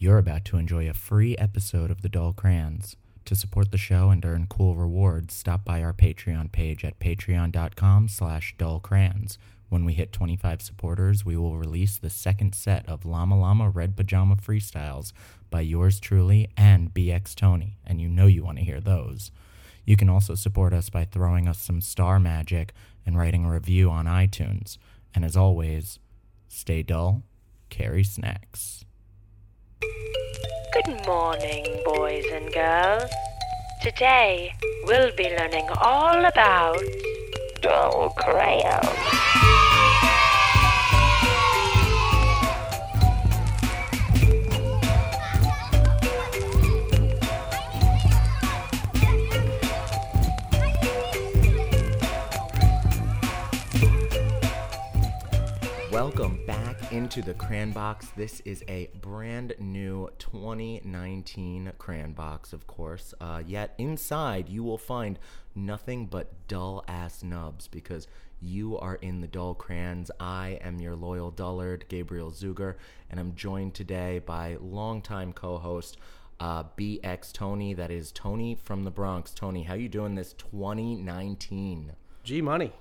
You're about to enjoy a free episode of The Dull Crayons. To support the show and earn cool rewards, stop by our Patreon page at patreon.com slash dullcrayons. When we hit 25 supporters, we will release the second set of Llama Llama Red Pajama Freestyles by yours truly and BX Tony, and you know you want to hear those. You can also support us by throwing us some star magic and writing a review on iTunes. And as always, stay dull, carry snacks. Good morning, boys and girls. Today, we'll be learning all about dull crayons. Into the Crayon Box. This is a brand new 2019 Crayon Box, of course. Uh, yet inside, you will find nothing but dull ass nubs because you are in the dull crayons. I am your loyal dullard, Gabriel Zuger, and I'm joined today by longtime co-host uh, BX Tony. That is Tony from the Bronx. Tony, how you doing this 2019? G Money,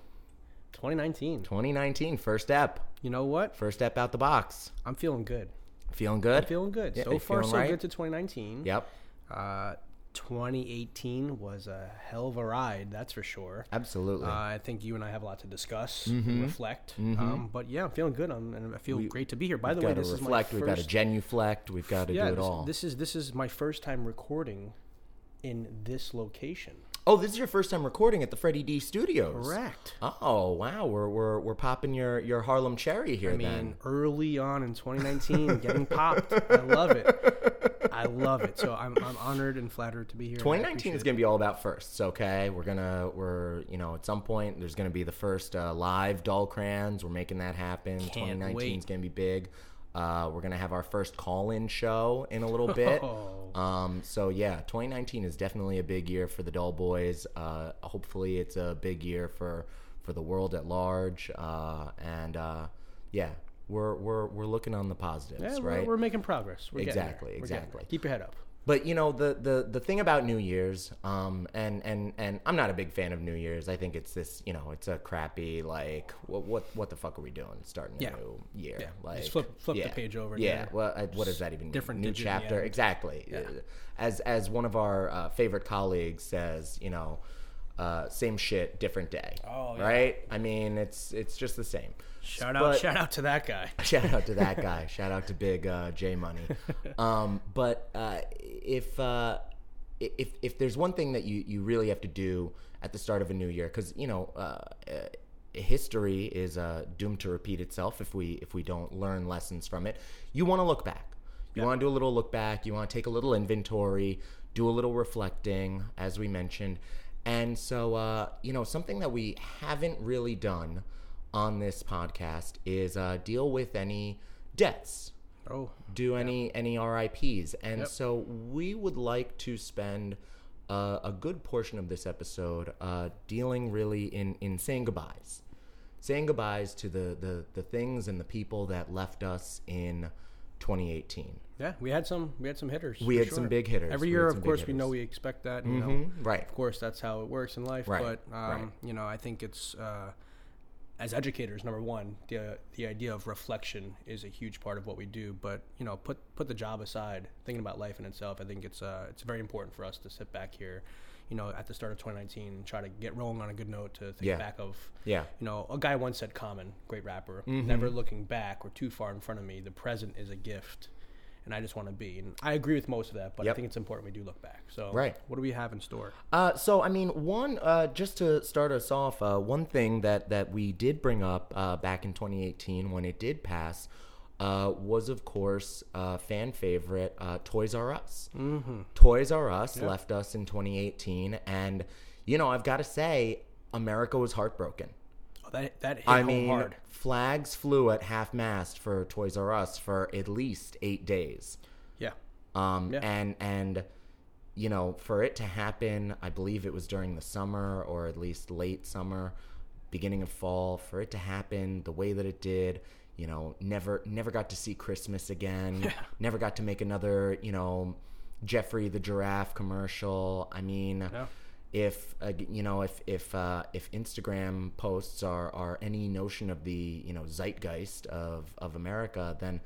2019. 2019, first step. You know what? First step out the box. I'm feeling good. Feeling good? I'm feeling good. Yeah, so far, so right? good to 2019. Yep. Uh, 2018 was a hell of a ride, that's for sure. Absolutely. Uh, I think you and I have a lot to discuss Mhm. and reflect. Mhm. Um, but yeah, I'm feeling good, um, and I feel We- great to be here. By the way, this to is my first. We've got to genuflect. We've got to yeah, do it this, all. this is this is my first time recording in this location. Oh, this is your first time recording at the Freddie D Studios. Correct. Oh wow, we're we're we're popping your your Harlem cherry here. I mean, then. early on in 2019, getting popped. I love it. I love it. So I'm, I'm honored and flattered to be here. 2019 is going to be all about firsts, okay? We're gonna, we're, you know, at some point there's gonna be the first uh, live Dull Crayons. We're making that happen. Can't 2019 is gonna be big. Uh, we're gonna have our first call-in show in a little bit. Oh. Um, so yeah, 2019 is definitely a big year for the Dull Boys. Uh, hopefully, it's a big year for for the world at large. Uh, and uh, yeah, we're we're we're looking on the positives, Yeah, we're, right? we're making progress. We're. Exactly, We're exactly. Keep your head up. But you know the the the thing about New Year's, um, and and and I'm not a big fan of New Year's. I think it's this, you know, it's a crappy like what what what the fuck are we doing starting a Yeah. new year? Yeah, like just flip- flip the page over Yeah, there. well, I, what does that even mean? Different new digit chapter? Exactly. Yeah. Uh, As as one of our uh, favorite colleagues says, you know. Uh, same shit, different day. Oh, yeah. right. I mean, it's it's just the same. Shout out, But- shout out to that guy. shout out to that guy. shout out to Big uh, J Money. Um, but uh, if uh, if if there's one thing that you you really have to do at the start of a new year, because you know. Uh, uh, History is uh, doomed to repeat itself if we if we don't learn lessons from it. You want to look back. You want to do a little look back. You want to take a little inventory, do a little reflecting, as we mentioned. And so, uh, you know, something that we haven't really done on this podcast is uh, deal with any debts, Oh, do any any RIPS, and Yep. so we would like to spend uh, a good portion of this episode uh, dealing really in in saying goodbyes, saying goodbyes to the the the things and the people that left us in 2018. yeah. We had some. We had some hitters. We had some big hitters. Every year, of course, we know we expect that. You know, Mhm, right. Of course, that's how it works in life. Right, But um, right. you know, I think it's uh, as educators, number one, the the idea of reflection is a huge part of what we do. But you know, put put the job aside, thinking about life in itself. I think it's uh, it's very important for us to sit back here. You know, at the start of 2019, and try to get rolling on a good note to think Yeah. back of Yeah. you know, a guy once said, "Common, great rapper, Mm-hmm. never looking back or too far in front of me. The present is a gift, and I just want to be." And I agree with most of that, but I think it's important we do look back. So, Right. what do we have in store? Uh, so I mean, one uh, just to start us off, uh, one thing that that we did bring up uh, back in 2018 when it did pass uh, was, of course, uh, fan favorite uh, Toys R Us. Mm-hmm. Toys R Us left us in 2018, and you know I've got to say, America was heartbroken. Oh, that that hit I home mean, hard. flags flew at half mast for Toys R Us for at least eight days. Yeah, Um, Yeah. and and you know, for it to happen, I believe it was during the summer or at least late summer, beginning of fall. For it to happen the way that it did, you know, never never got to see Christmas again. yeah. Never got to make another, you know, Geoffrey the giraffe commercial. I mean, Yeah. If uh, you know if if uh, if Instagram posts are are any notion of the you know zeitgeist of of America, then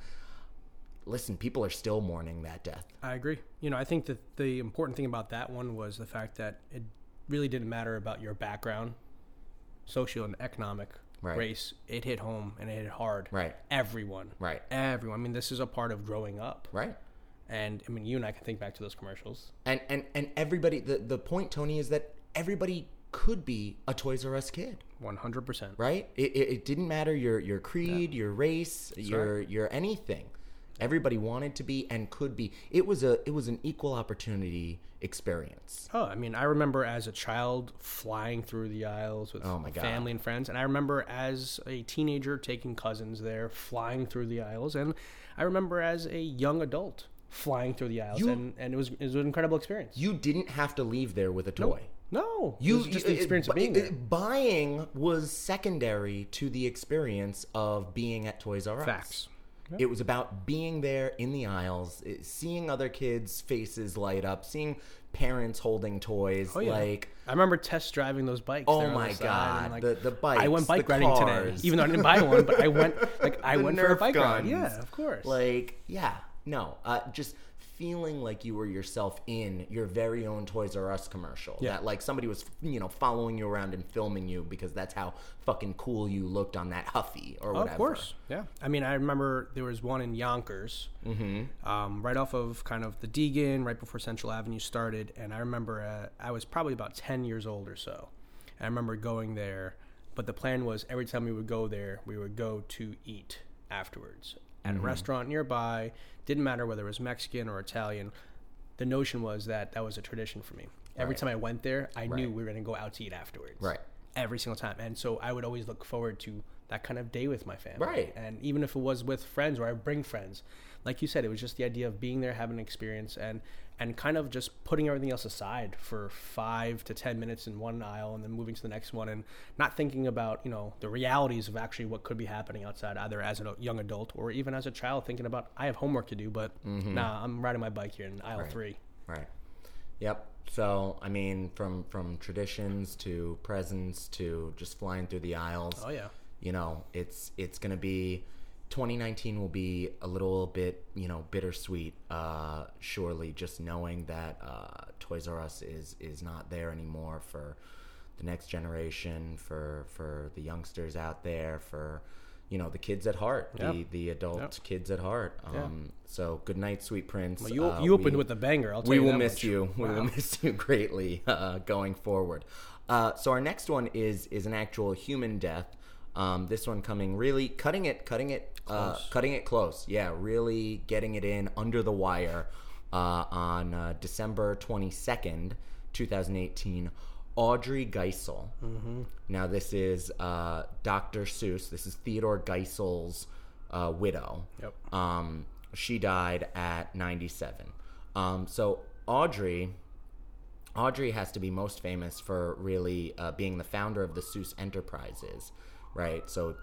listen, people are still mourning that death. I agree. You know, I think that the important thing about that one was the fact that it really didn't matter about your background, social and economic, Right. race. It hit home and it hit hard. Right. Everyone. Right. Everyone. I mean, this is a part of growing up. Right. And I mean, you and I can think back to those commercials. And and and everybody the the point Tony is that everybody could be a Toys R Us kid. 100%. right? It, it, it didn't matter your your creed, your race, your your anything. Everybody wanted to be and could be. It was a it was an equal opportunity experience. Oh, I mean, I remember as a child flying through the aisles with Oh family and friends, and I remember as a teenager taking cousins there, flying through the aisles, and I remember as a young adult flying through the aisles, You- and, and it was it was an incredible experience. You didn't have to leave there with a toy. No, You it just the it- experience of being it- there. Buying was secondary to the experience of being at Toys R Us. Facts. It was about being there in the aisles, seeing other kids' faces light up, seeing parents holding toys. Oh, yeah. Like, I remember test driving those bikes. Oh on the my God, like, the- the I went bike the riding today, even though I didn't buy one, but I went like I went for a Nerf bike ride. Yeah, of course. Like, yeah, no, uh, just feeling like you were yourself in your very own Toys R Us commercial. Yeah. That like somebody was, you know, following you around and filming you because that's how fucking cool you looked on that Huffy or Oh, whatever. Of course, yeah. I mean, I remember there was one in Yonkers, mm-hmm. um, right off of kind of the Deegan, right before Central Avenue started, and I remember uh, I was probably about ten years old or so. And I remember going there, but the plan was every time we would go there, we would go to eat afterwards at a mm-hmm. restaurant nearby. Didn't matter whether it was Mexican or Italian. The notion was that that was a tradition for me. Every Right. time I went there, I knew we were going to go out to eat afterwards Right. every single time. And so I would always look forward to that kind of day with my family. Right. And even if it was with friends or I bring friends, like you said, it was just the idea of being there, having an experience, and and kind of just putting everything else aside for five to ten minutes in one aisle and then moving to the next one and not thinking about you know the realities of actually what could be happening outside either as a young adult or even as a child thinking about I have homework to do but nah I'm riding my bike here in aisle Mm-hmm. Right. three Right. Yep. So I mean, from from traditions to presents to just flying through the aisles. oh yeah you know, it's it's gonna be 2019 will be a little bit, you know, bittersweet. Uh, surely, just knowing that uh, Toys R Us is is not there anymore for the next generation, for for the youngsters out there, for you know the kids at heart, Yeah. the the adult Yeah. kids at heart. Yeah. Um, So good night, sweet prince. well, you, Uh, you opened we- with a banger I'll tell we will miss much. you. We will miss you greatly uh, going forward. Uh, so our next one is is an actual human death. Um, this one coming really cutting it, cutting it, uh, cutting it close. Yeah, really getting it in under the wire uh, on uh, December twenty second, two thousand eighteen. Audrey Geisel. Mm-hmm. Now this is uh, Dr. Seuss. This is Theodore Geisel's uh, widow. Yep. Um, she died at 97. Um, so Audrey, Audrey has to be most famous for really uh, being the founder of the Seuss Enterprises, right? So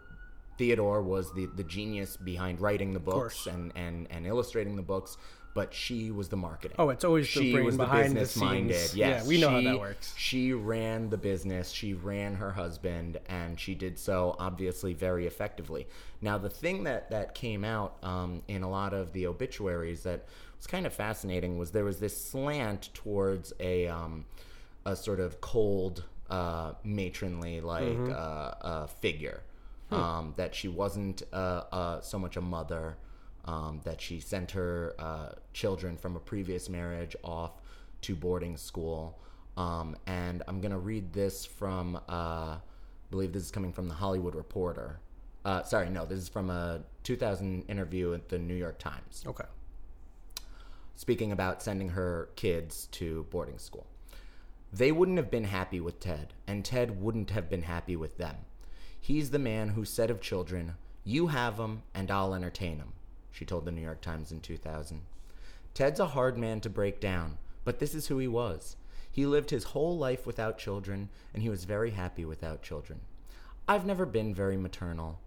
Theodore was the, the genius behind writing the books and, and, and illustrating the books, but she was the marketing. Oh, it's always the she brain was the behind the business minded. Yes, Yeah, we know how that works. She ran the business. She ran her husband, and she did so obviously very effectively. Now, the thing that that came out um, in a lot of the obituaries that was kind of fascinating was there was this slant towards a um, a sort of cold, uh, matronly like Mm-hmm. uh, uh, figure. Hmm. Um, that she wasn't uh, uh, so much a mother. Um, that she sent her uh, children from a previous marriage off to boarding school. Um, and I'm going to read this from, uh, I believe this is coming from the Hollywood Reporter. Uh, sorry, no, this is from a 2000 interview at the New York Times Okay. speaking about sending her kids to boarding school. They wouldn't have been happy with Ted, and Ted wouldn't have been happy with them. He's the man who said of children, You have 'em, and I'll entertain 'em," she told the New York Times in 2000. Ted's a hard man to break down, but this is who he was. He lived his whole life without children, and he was very happy without children. I've never been very maternal.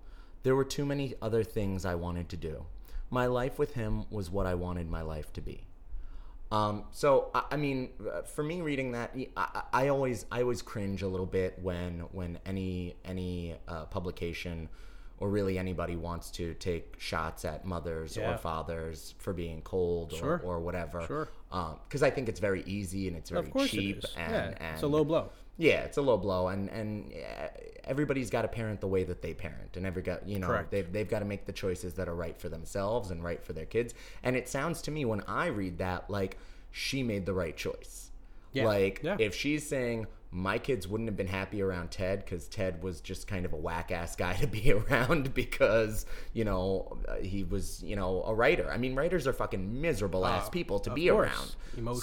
There were too many other things I wanted to do. My life with him was what I wanted my life to be. Um, so I, I mean, uh, for me, reading that, I, I always I always cringe a little bit when when any any uh, publication or really anybody wants to take shots at mothers Yeah. or fathers for being cold Sure. or, or whatever. Sure. Because I think it's very easy and it's very cheap it and, yeah, and it's a low blow. Yeah, it's a low blow, and and everybody's got to parent the way that they parent, and every got you know Correct. they've they've got to make the choices that are right for themselves and right for their kids. And it sounds to me when I read that like she made the right choice. Yeah. Like Yeah. if she's saying my kids wouldn't have been happy around Ted because Ted was just kind of a whack ass guy to be around because you know uh, he was you know a writer. I mean writers are fucking miserable ass people to Uh, be course. around. Emotional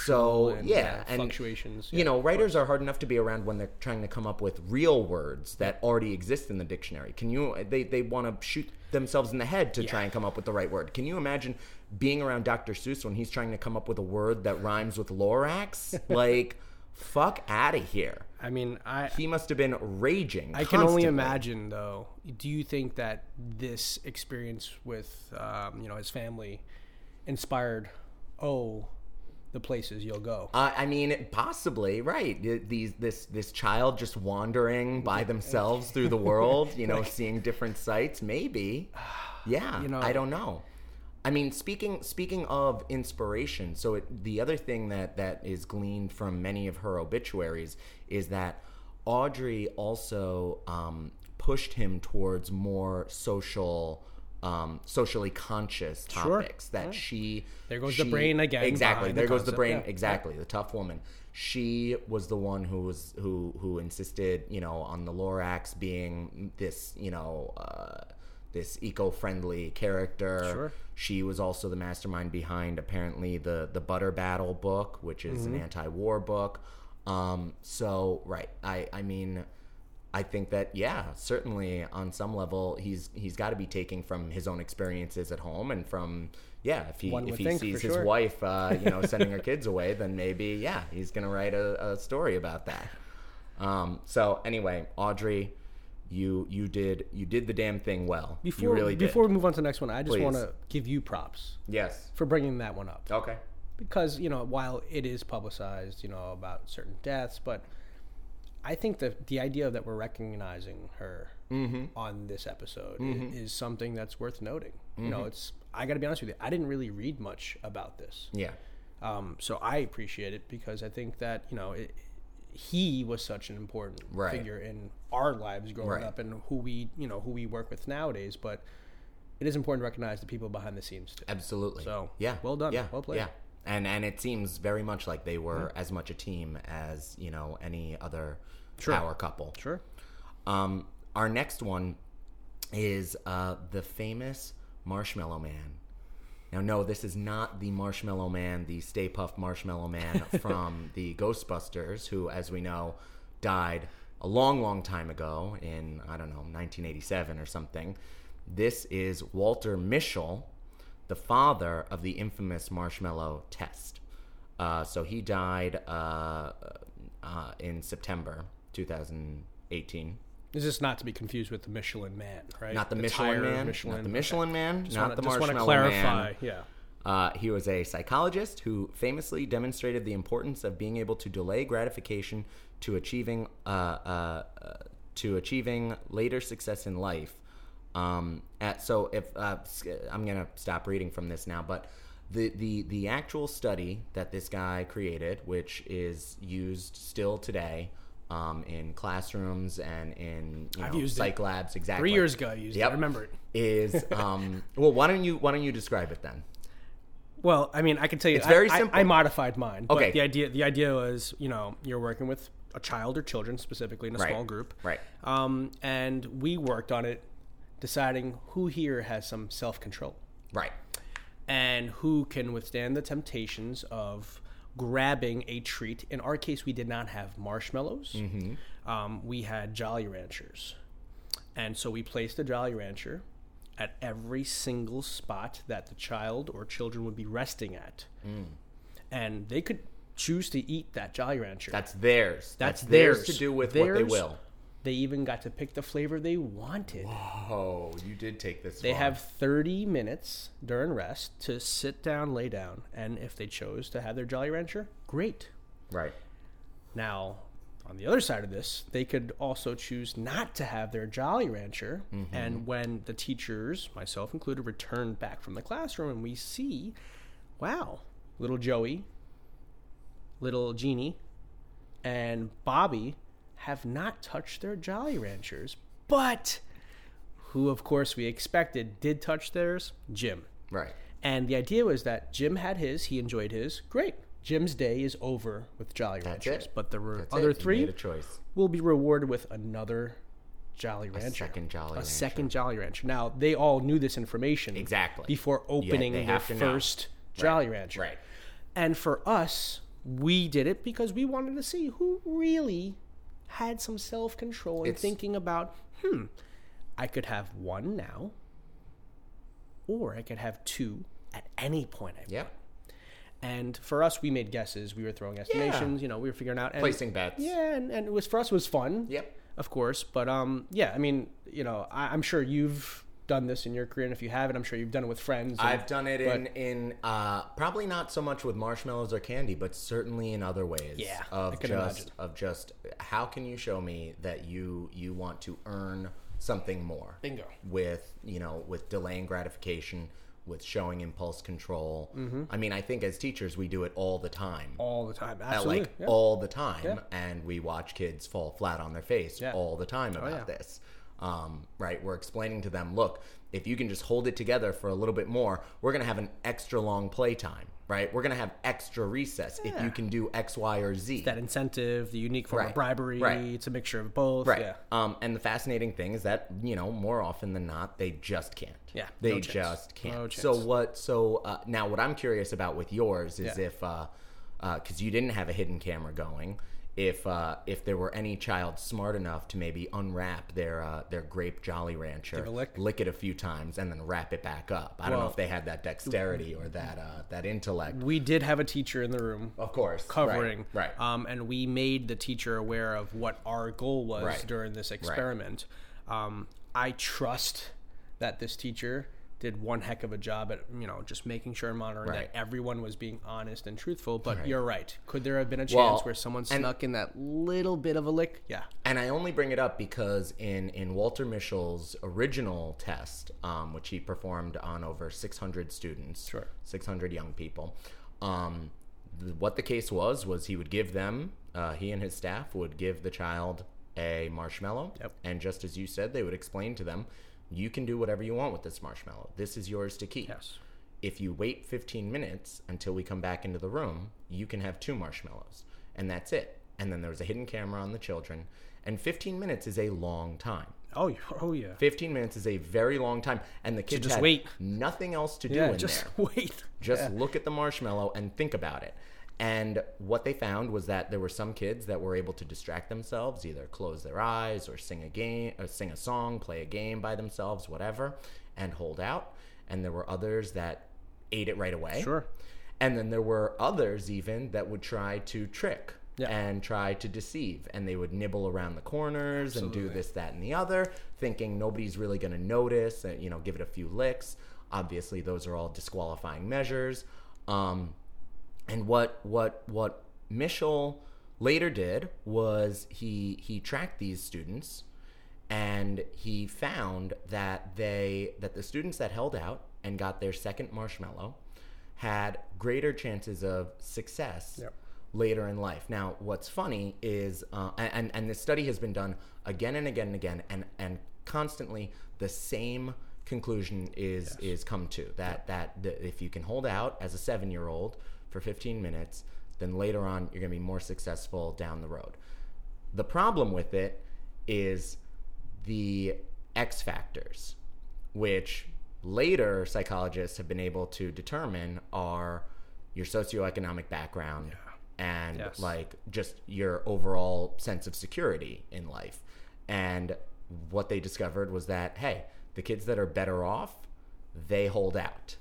so and, yeah, uh, and fluctuations. you know, writers are hard enough to be around when they're trying to come up with real words that already exist in the dictionary. Can you? They they want to shoot themselves in the head to try and come up with the right word. Can you imagine being around Dr. Seuss when he's trying to come up with a word that rhymes with Lorax? like, fuck out of here. I mean, I He must have been raging. I can only imagine, though. Do you think that this experience with, um, you know, his family inspired? Oh, the places you'll go. Uh, I mean, possibly right. These this this child just wandering by themselves through the world, you know, seeing different sights. Maybe, yeah. You know- I don't know. I mean, speaking speaking of inspiration, so it, the other thing that that is gleaned from many of her obituaries is that Audrey also um, pushed him towards more social. Um, socially conscious Sure. topics that she There goes the brain again. Exactly. Behind the there goes the brain. Yeah. exactly. The tough woman. She was the one who was who who insisted you know on the lorax being this you know uh, this eco-friendly character Sure. she was also the mastermind behind apparently the the butter battle book which is Mm-hmm. an anti-war book um so right i i mean I think that yeah, certainly on some level he's he's got to be taking from his own experiences at home and from yeah if he if he sees his sure. wife uh, you know sending her kids away then maybe yeah he's gonna write a, a story about that. Um, so anyway, Audrey, you you did you did the damn thing well. Before you really did. before we move on to the next one, I just want to give you props yes. for bringing that one up Okay. because you know while it is publicized, you know about certain deaths, but I think that the idea that we're recognizing her Mm-hmm. on this episode i- is, something that's worth noting. You know, it's I got to be honest with you, I didn't really read much about this. Yeah. Um, so I appreciate it because I think that you know it, he was such an important Right. figure in our lives growing Right. up and who we you know who we work with nowadays. But it is important to recognize the people behind the scenes too. Absolutely. So, yeah, well done. Yeah, Well played. Yeah, and and it seems very much like they were as much a team as you know any other power couple. Sure. Um, our next one is uh, the famous Marshmallow Man. Now, no, this is not the Marshmallow Man, the Stay Puft Marshmallow Man from the Ghostbusters, who, as we know, died a long, long time ago in, I don't know, 1987 or something. This is Walter Mischel, the father of the infamous marshmallow test. Uh, so he died uh, uh, in September 2018. This is not to be confused with the Michelin Man, right? Not the, Michelin Man, Michelin. not the Michelin Man, Just not wanna, the just wanna Marshmallow clarify. Man. Yeah. Uh, he was a psychologist who famously demonstrated the importance of being able to delay gratification to achieving uh, uh, uh, to achieving later success in life. Um, at, so if uh, s- I'm gonna stop reading from this now, but the, the the actual study that this guy created, which is used still today um, in classrooms and in you know, used it. psych labs, exactly Three years ago, I used it. I remember it. is um, well. Why don't you why don't you describe it then? Well, I mean, I can tell you, It's very I, I- simple. I, modified mine. Okay. But the idea, the idea was, you know, you're working with a child or children, specifically in a Right. small group, Right. Um, and we worked on it, deciding who here has some self control Right. and who can withstand the temptations of grabbing a treat. In our case, we did not have marshmallows. Mm-hmm. Um, we had Jolly Ranchers, and so we placed a Jolly Rancher at every single spot that the child or children would be resting at, Mm. and they could choose to eat that Jolly Rancher. That's theirs. That's theirs to do with what they will. They even got to pick the flavor they wanted. Oh, you did take this. They far. have 30 minutes during rest to sit down, lay down, and if they chose to have their Jolly Rancher, great. right. Now, on the other side of this, they could also choose not to have their Jolly Rancher. Mm-hmm. And when the teachers, myself included, return back from the classroom and we see, wow, little Joey, little Jeannie, and Bobby have not touched their Jolly Ranchers, but who, of course, we expected did touch theirs, Jim. Right. And the idea was that Jim had his, he enjoyed his. Great. Jim's day is over with Jolly That's Ranchers. it. But the re- That's other. Three a will be rewarded with another Jolly Rancher. second Jolly A Rancher. second Jolly Rancher. Now, they all knew this information. Exactly. Before opening their know. first Jolly Rancher. Right. And for us, we did it because we wanted to see who really had some self control and It's- thinking about, hmm, I could have one now, or I could have two at any point. I Yep. and for us, we made guesses. We were throwing estimations. You know, we were figuring out and, Placing bets. Yeah, and, and it was for us it was fun. Yep. Of course, but um, yeah. I mean, you know, I, I'm sure you've done this in your career, and if you haven't, I'm sure you've done it with friends. and- I've done it but- in in uh, probably not so much with marshmallows or candy, but certainly in other ways. Yeah, I of can just imagine. of just how can you show me that you you want to earn something more? Bingo. With you know with delaying gratification, with showing impulse control. I mean, I think as teachers we do it all the time. all the time. Absolutely. like yeah. all the time, Yeah. and we watch kids fall flat on their face Yeah. all the time about yeah. this. Um, right? We're explaining to them, look, if you can just hold it together for a little bit more, we're gonna have an extra long playtime. Right? We're gonna have extra recess if you can do X, Y, or Z. that incentive, the unique form Right, of bribery. right. It's a mixture of both. Right. Yeah. Um, and the fascinating thing is that you know more often than not they just can't. Yeah, They no just can't. No So what? So uh, now what I'm curious about with yours is Yeah. if because you didn't have a hidden camera going. If uh, if there were any child smart enough to maybe unwrap their uh, their grape Jolly Rancher, a lick? it a few times, and then wrap it back up. I don't know if they had that dexterity or that uh, that intellect. We did have a teacher in the room Of course, covering, right? right. Um, and we made the teacher aware of what our goal was Right. during this experiment. Um, I trust that this teacher did one heck of a job at you know just making sure and monitoring Right. that everyone was being honest and truthful. But Right. you're right. Could there have been a chance Well, where someone snuck in that little bit of a lick? Yeah. And I only bring it up because in, in Walter Mischel's original test, um, which he performed on over 600 students, Sure. 600 young people, um, th- what the case was was he would give them, uh, he and his staff would give the child a marshmallow, Yep. and just as you said, they would explain to them, you can do whatever you want with this marshmallow. This is yours to keep. Yes. If you wait 15 minutes until we come back into the room, you can have two marshmallows, and that's it. And then there's a hidden camera on the children, and 15 minutes is a long time. Oh, yeah. oh yeah. 15 minutes is a very long time, and the kids just had wait. nothing else to do Yeah. in Just there. wait. Just Yeah. look at the marshmallow and think about it. And what they found was that there were some kids that were able to distract themselves, either close their eyes or sing a game, or sing a song, play a game by themselves, whatever, and hold out. And there were others that ate it right away. Sure. And then there were others even that would try to trick Yeah. and try to deceive. And they would nibble around the corners and do this, that, and the other, thinking nobody's really going to notice and, you know, give it a few licks. Obviously, those are all disqualifying measures. Um, and what what what Mischel later did was he he tracked these students and he found that they that the students that held out and got their second marshmallow had greater chances of success Yep. later in life. Now, what's funny is, uh, and and this study has been done again and again and again, and and constantly the same conclusion is is come to that that the, if you can hold out as a seven year old for 15 minutes, then later on you're going to be more successful down the road. The problem with it is the X factors, which later psychologists have been able to determine are your socioeconomic background and Yes. like just your overall sense of security in life. And what they discovered was that hey, the kids that are better off, they hold out.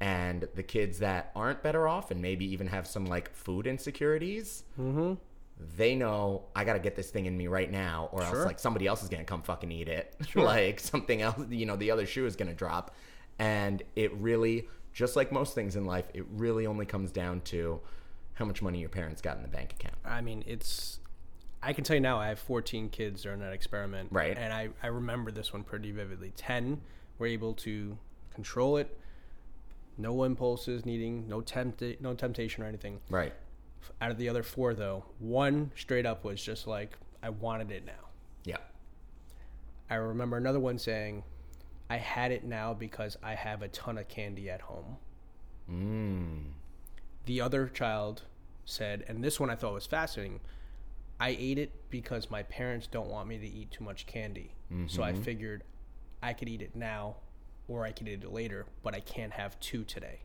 And the kids that aren't better off and maybe even have some like food insecurities, mm-hmm. they know I got to get this thing in me right now, or else like somebody else is gonna come fucking eat it. like something else, you know, the other shoe is gonna drop, and it really, just like most things in life, it really only comes down to how much money your parents got in the bank account. I mean, it's. I can tell you now, I have 14 kids during that experiment. Right. And I, I remember this one pretty vividly. 10 were able to control it, no impulses needing, no, tempt- no temptation or anything. Right. Out of the other four, though, one straight up was just like, I wanted it now. Yeah. I remember another one saying, I had it now because I have a ton of candy at home. Mm. The other child said, and this one I thought was fascinating I ate it because my parents don't want me to eat too much candy. So I figured I could eat it now or I could eat it later, but I can't have two today.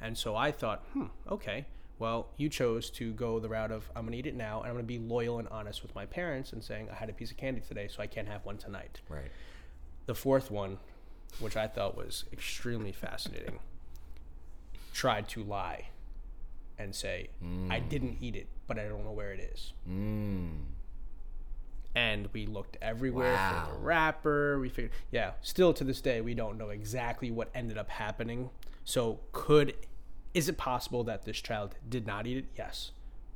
And so I thought, hmm, okay. Well, you chose to go the route of I'm going to eat it now and I'm going to be loyal and honest with my parents and saying I had a piece of candy today, so I can't have one tonight. Right. The fourth one, which I thought was extremely fascinating, tried to lie and say, I didn't eat it, but I don't know where it is. Mm. And we looked everywhere Wow. for the wrapper. We figured, yeah, still to this day, we don't know exactly what ended up happening. So, could, is it possible that this child did not eat it? Yes.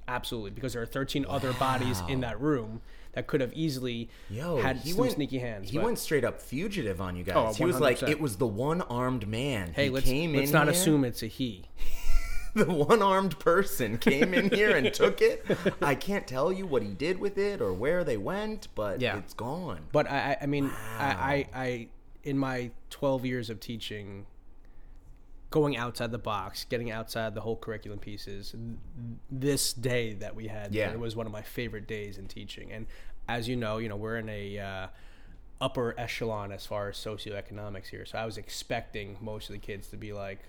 Absolutely, because there are 13 other bodies in that room that could have easily Yo, had he went sneaky hands. He but- went straight up fugitive on you oh, guys. Oh, he was like, it was the one armed man. hey, he let's, came let's not here- assume it's a he. the one armed person came in here and took it. I can't tell you what he did with it or where they went, but Yeah. it's gone. But I, I- mean, I, I, I, in my 12 years of teaching, going outside the box, getting outside the whole curriculum pieces, this day that we had, Yeah. it was one of my favorite days in teaching. And as you know, you know, we're in a uh, upper echelon as far as socioeconomics here. So I was expecting most of the kids to be like,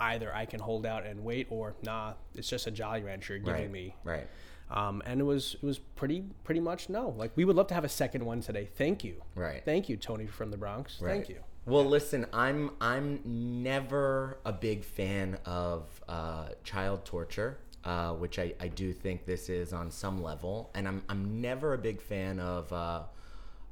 either I can hold out and wait, or nah, it's just a Jolly Rancher giving right. me Right. um, and it was it was pretty pretty much no. Like we would love to have a second one today. Thank you. Right. Thank you, Tony from the Bronx. Right. Thank you. Well, listen, I'm I'm never a big fan of uh, child torture, uh, which I, I do think this is on some level, and I'm I'm never a big fan of uh,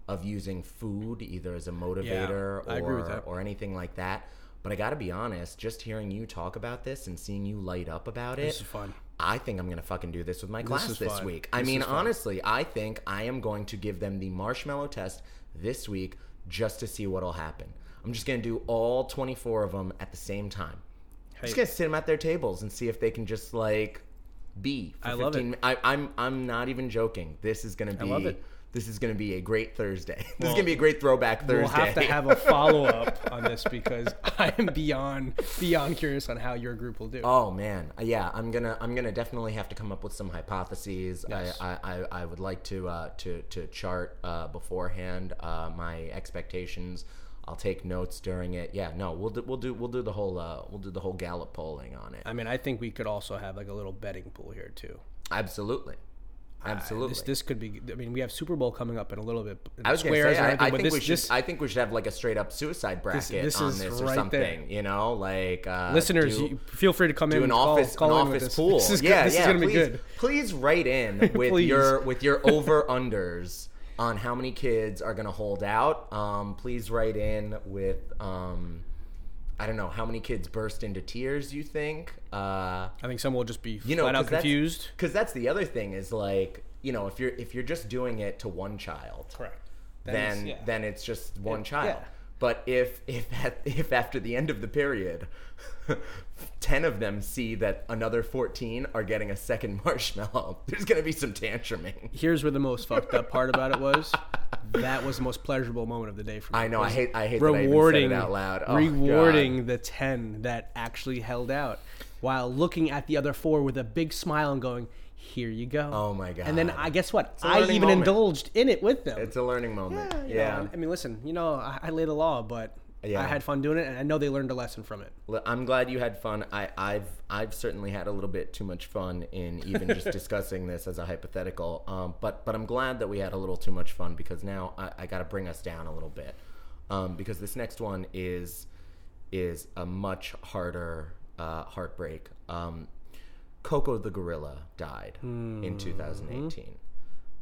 of using food either as a motivator with or or anything like that. But I got to be honest, just hearing you talk about this and seeing you light up about it, This is fun. I think I'm gonna fucking do this with my class is this fun. week. I mean, honestly, I think I am going to give them the marshmallow test this week just to see what'll happen. I'm just gonna do all 24 of them at the same time. I'm just gonna sit them at their tables and see if they can just like be. For I love it. 15 I, I'm I'm not even joking. This is gonna be. This is gonna be a great Thursday. this is gonna be a great throwback Thursday. We'll have to have a follow up on this because I am beyond beyond curious on how your group will do. Oh man, Uh, yeah, I'm gonna I'm gonna definitely have to come up with some hypotheses. Yes. I, I, I I would like to uh, to to chart uh, beforehand uh, my expectations. I'll take notes during it. Yeah, no, we'll do we'll do we'll do the whole uh, we'll do the whole Gallup polling on it. I mean, I think we could also have like a little betting pool here too. Absolutely, absolutely. This this could be. I mean, we have Super Bowl coming up in a little bit. I was squares say, I, I think this, we should. this- I think we should have like a straight up suicide bracket this on is this or right something. there. You know, like uh, listeners, do- you feel free to come in do an call, office call an office pool. This is, yeah, this yeah. is gonna please, be good. Please write in with your with your over unders on how many kids are gonna hold out. Um, please write in with um, I don't know how many kids burst into tears. You think? Uh, I think some will just be you know, flat out confused. Because that's the other thing is like you know if you're if you're just doing it to one child, Correct. then then it's just one Yeah, child. yeah. But if if at, if after the end of the period, ten of them see that another fourteen are getting a second marshmallow, there's gonna be some tantruming. here's where the most fucked up part about it was. That was the most pleasurable moment of the day for me. I know. I hate. I hate that I even rewarding out loud. Oh, rewarding God. the ten that actually held out, while looking at the other four with a big smile and going, "Here you go." Oh my god. And then I guess what? I even moment. indulged in it with them. It's a learning moment. you Yeah. know, I mean, listen, you know, I, I laid the law, but Yeah. I had fun doing it, and I know they learned a lesson from it. I'm glad you had fun. I, I've I've certainly had a little bit too much fun in even just discussing this as a hypothetical. Um, but but I'm glad that we had a little too much fun because now I, I got to bring us down a little bit. Um, because this next one is is a much harder uh, heartbreak. Um, Coco the gorilla died in 2018.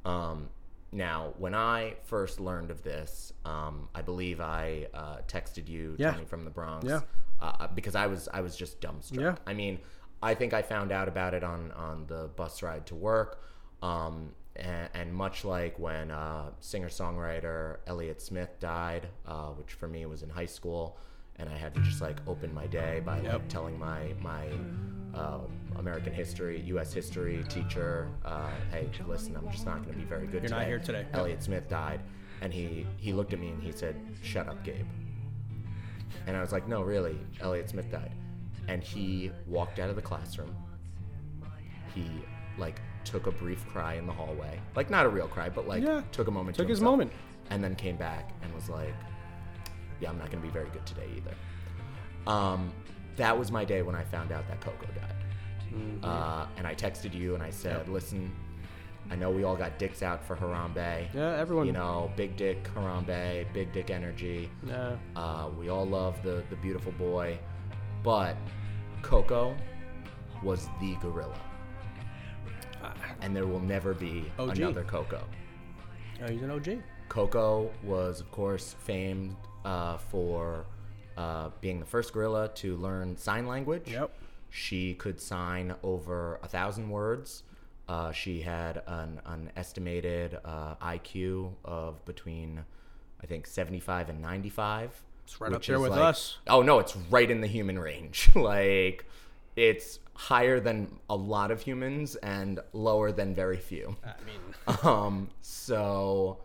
Um, now, when I first learned of this, um, I believe I uh, texted you, Yeah. Tony from the Bronx, Yeah. uh, because I was I was just dumbstruck. Yeah. I mean, I think I found out about it on on the bus ride to work, um, and, and much like when uh, singer songwriter Elliott Smith died, uh, which for me was in high school, and I had to just like open my day by like telling my my uh, American history, U.S. history teacher, uh, "Hey, listen, I'm just not going to be very good You're today." not here today. Elliott Smith died, and he he looked at me and he said, "Shut up, Gabe." And I was like, "No, really, Elliott Smith died." And he walked out of the classroom. He like took a brief cry in the hallway, like not a real cry, but like Yeah. took a moment. Took to his himself, moment. and then came back and was like, "Yeah, I'm not going to be very good today either." Um, that was my day when I found out that Coco died. Mm-hmm. Uh, and I texted you and I said, "Listen, I know we all got dicks out for Harambe. Yeah, everyone. You know, big dick Harambe, big dick energy. Yeah. Uh, we all love the the beautiful boy, but Coco was the gorilla, and there will never be OG. another Coco. Oh, he's an OG. Coco was, of course, famed uh, for uh, being the first gorilla to learn sign language. Yep. She could sign over a thousand words. Uh, she had an, an estimated uh, IQ of between, I think, 75 and 95. It's right up there with like- us. Oh, no, it's right in the human range. like, it's higher than a lot of humans and lower than very few. I mean, Um, so,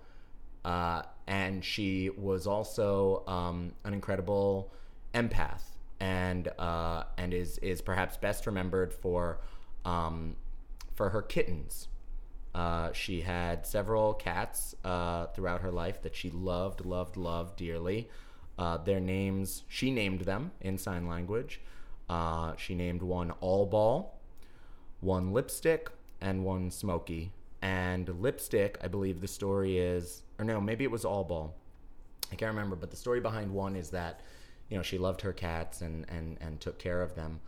uh, and she was also um, an incredible empath, and uh, and is is perhaps best remembered for um, for her kittens. Uh, she had several cats uh, throughout her life that she loved, loved, loved dearly. Uh, their names, she named them in sign language. Uh, she named one All Ball, one lipstick and one smoky. And lipstick, I believe the story is, or no, maybe it was all ball. I can't remember, but the story behind one is that, you know, she loved her cats and and and took care of them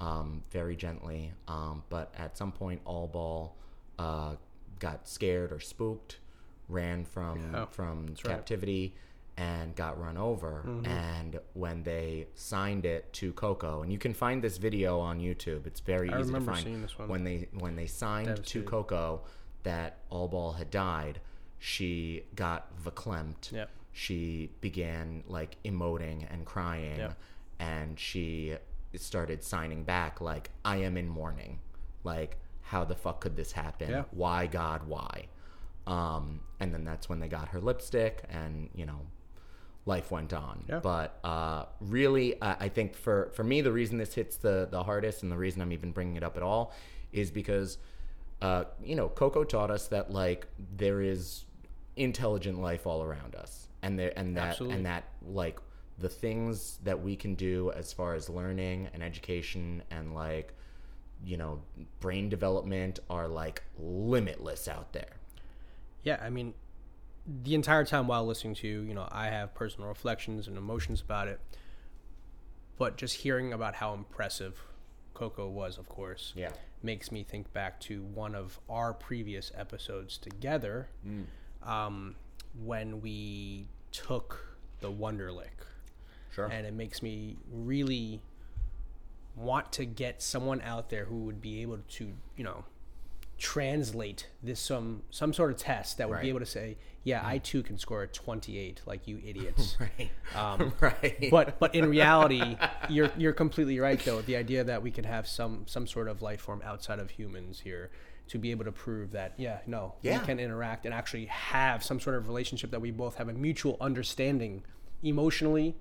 um, very gently. Um, but at some point, all ball uh, got scared or spooked, ran from Yeah, from right. captivity, and got run over. And when they signed it to Coco, and you can find this video on YouTube, it's very I easy to find. seeing this one. When they when they signed to Coco that All Ball had died, she got verklempt. Yep. She began like emoting and crying, Yep. and she started signing back like I am in mourning. Like how the fuck could this happen? Yeah. Why God? Why? Um, and then that's when they got her lipstick, and you know, life went on. Yeah. But uh, really, I I think for for me, the reason this hits the the hardest, and the reason I'm even bringing it up at all, is because uh, you know, Coco taught us that like there is intelligent life all around us, and there and that Absolutely. and that like the things that we can do as far as learning and education and like you know brain development are like limitless out there. yeah, I mean, the entire time while listening to you, you know, I have personal reflections and emotions about it. But just hearing about how impressive Coco was, of course, Yeah. makes me think back to one of our previous episodes together mm. Um, when we took the Wonderlic. Sure. and it makes me really want to get someone out there who would be able to you know translate this some some sort of test that would Right. be able to say yeah i too can score a 28 like you idiots right. um, right. but but in reality you're you're completely right though the idea that we could have some some sort of life form outside of humans here to be able to prove that yeah no Yeah. we can interact and actually have some sort of relationship that we both have a mutual understanding emotionally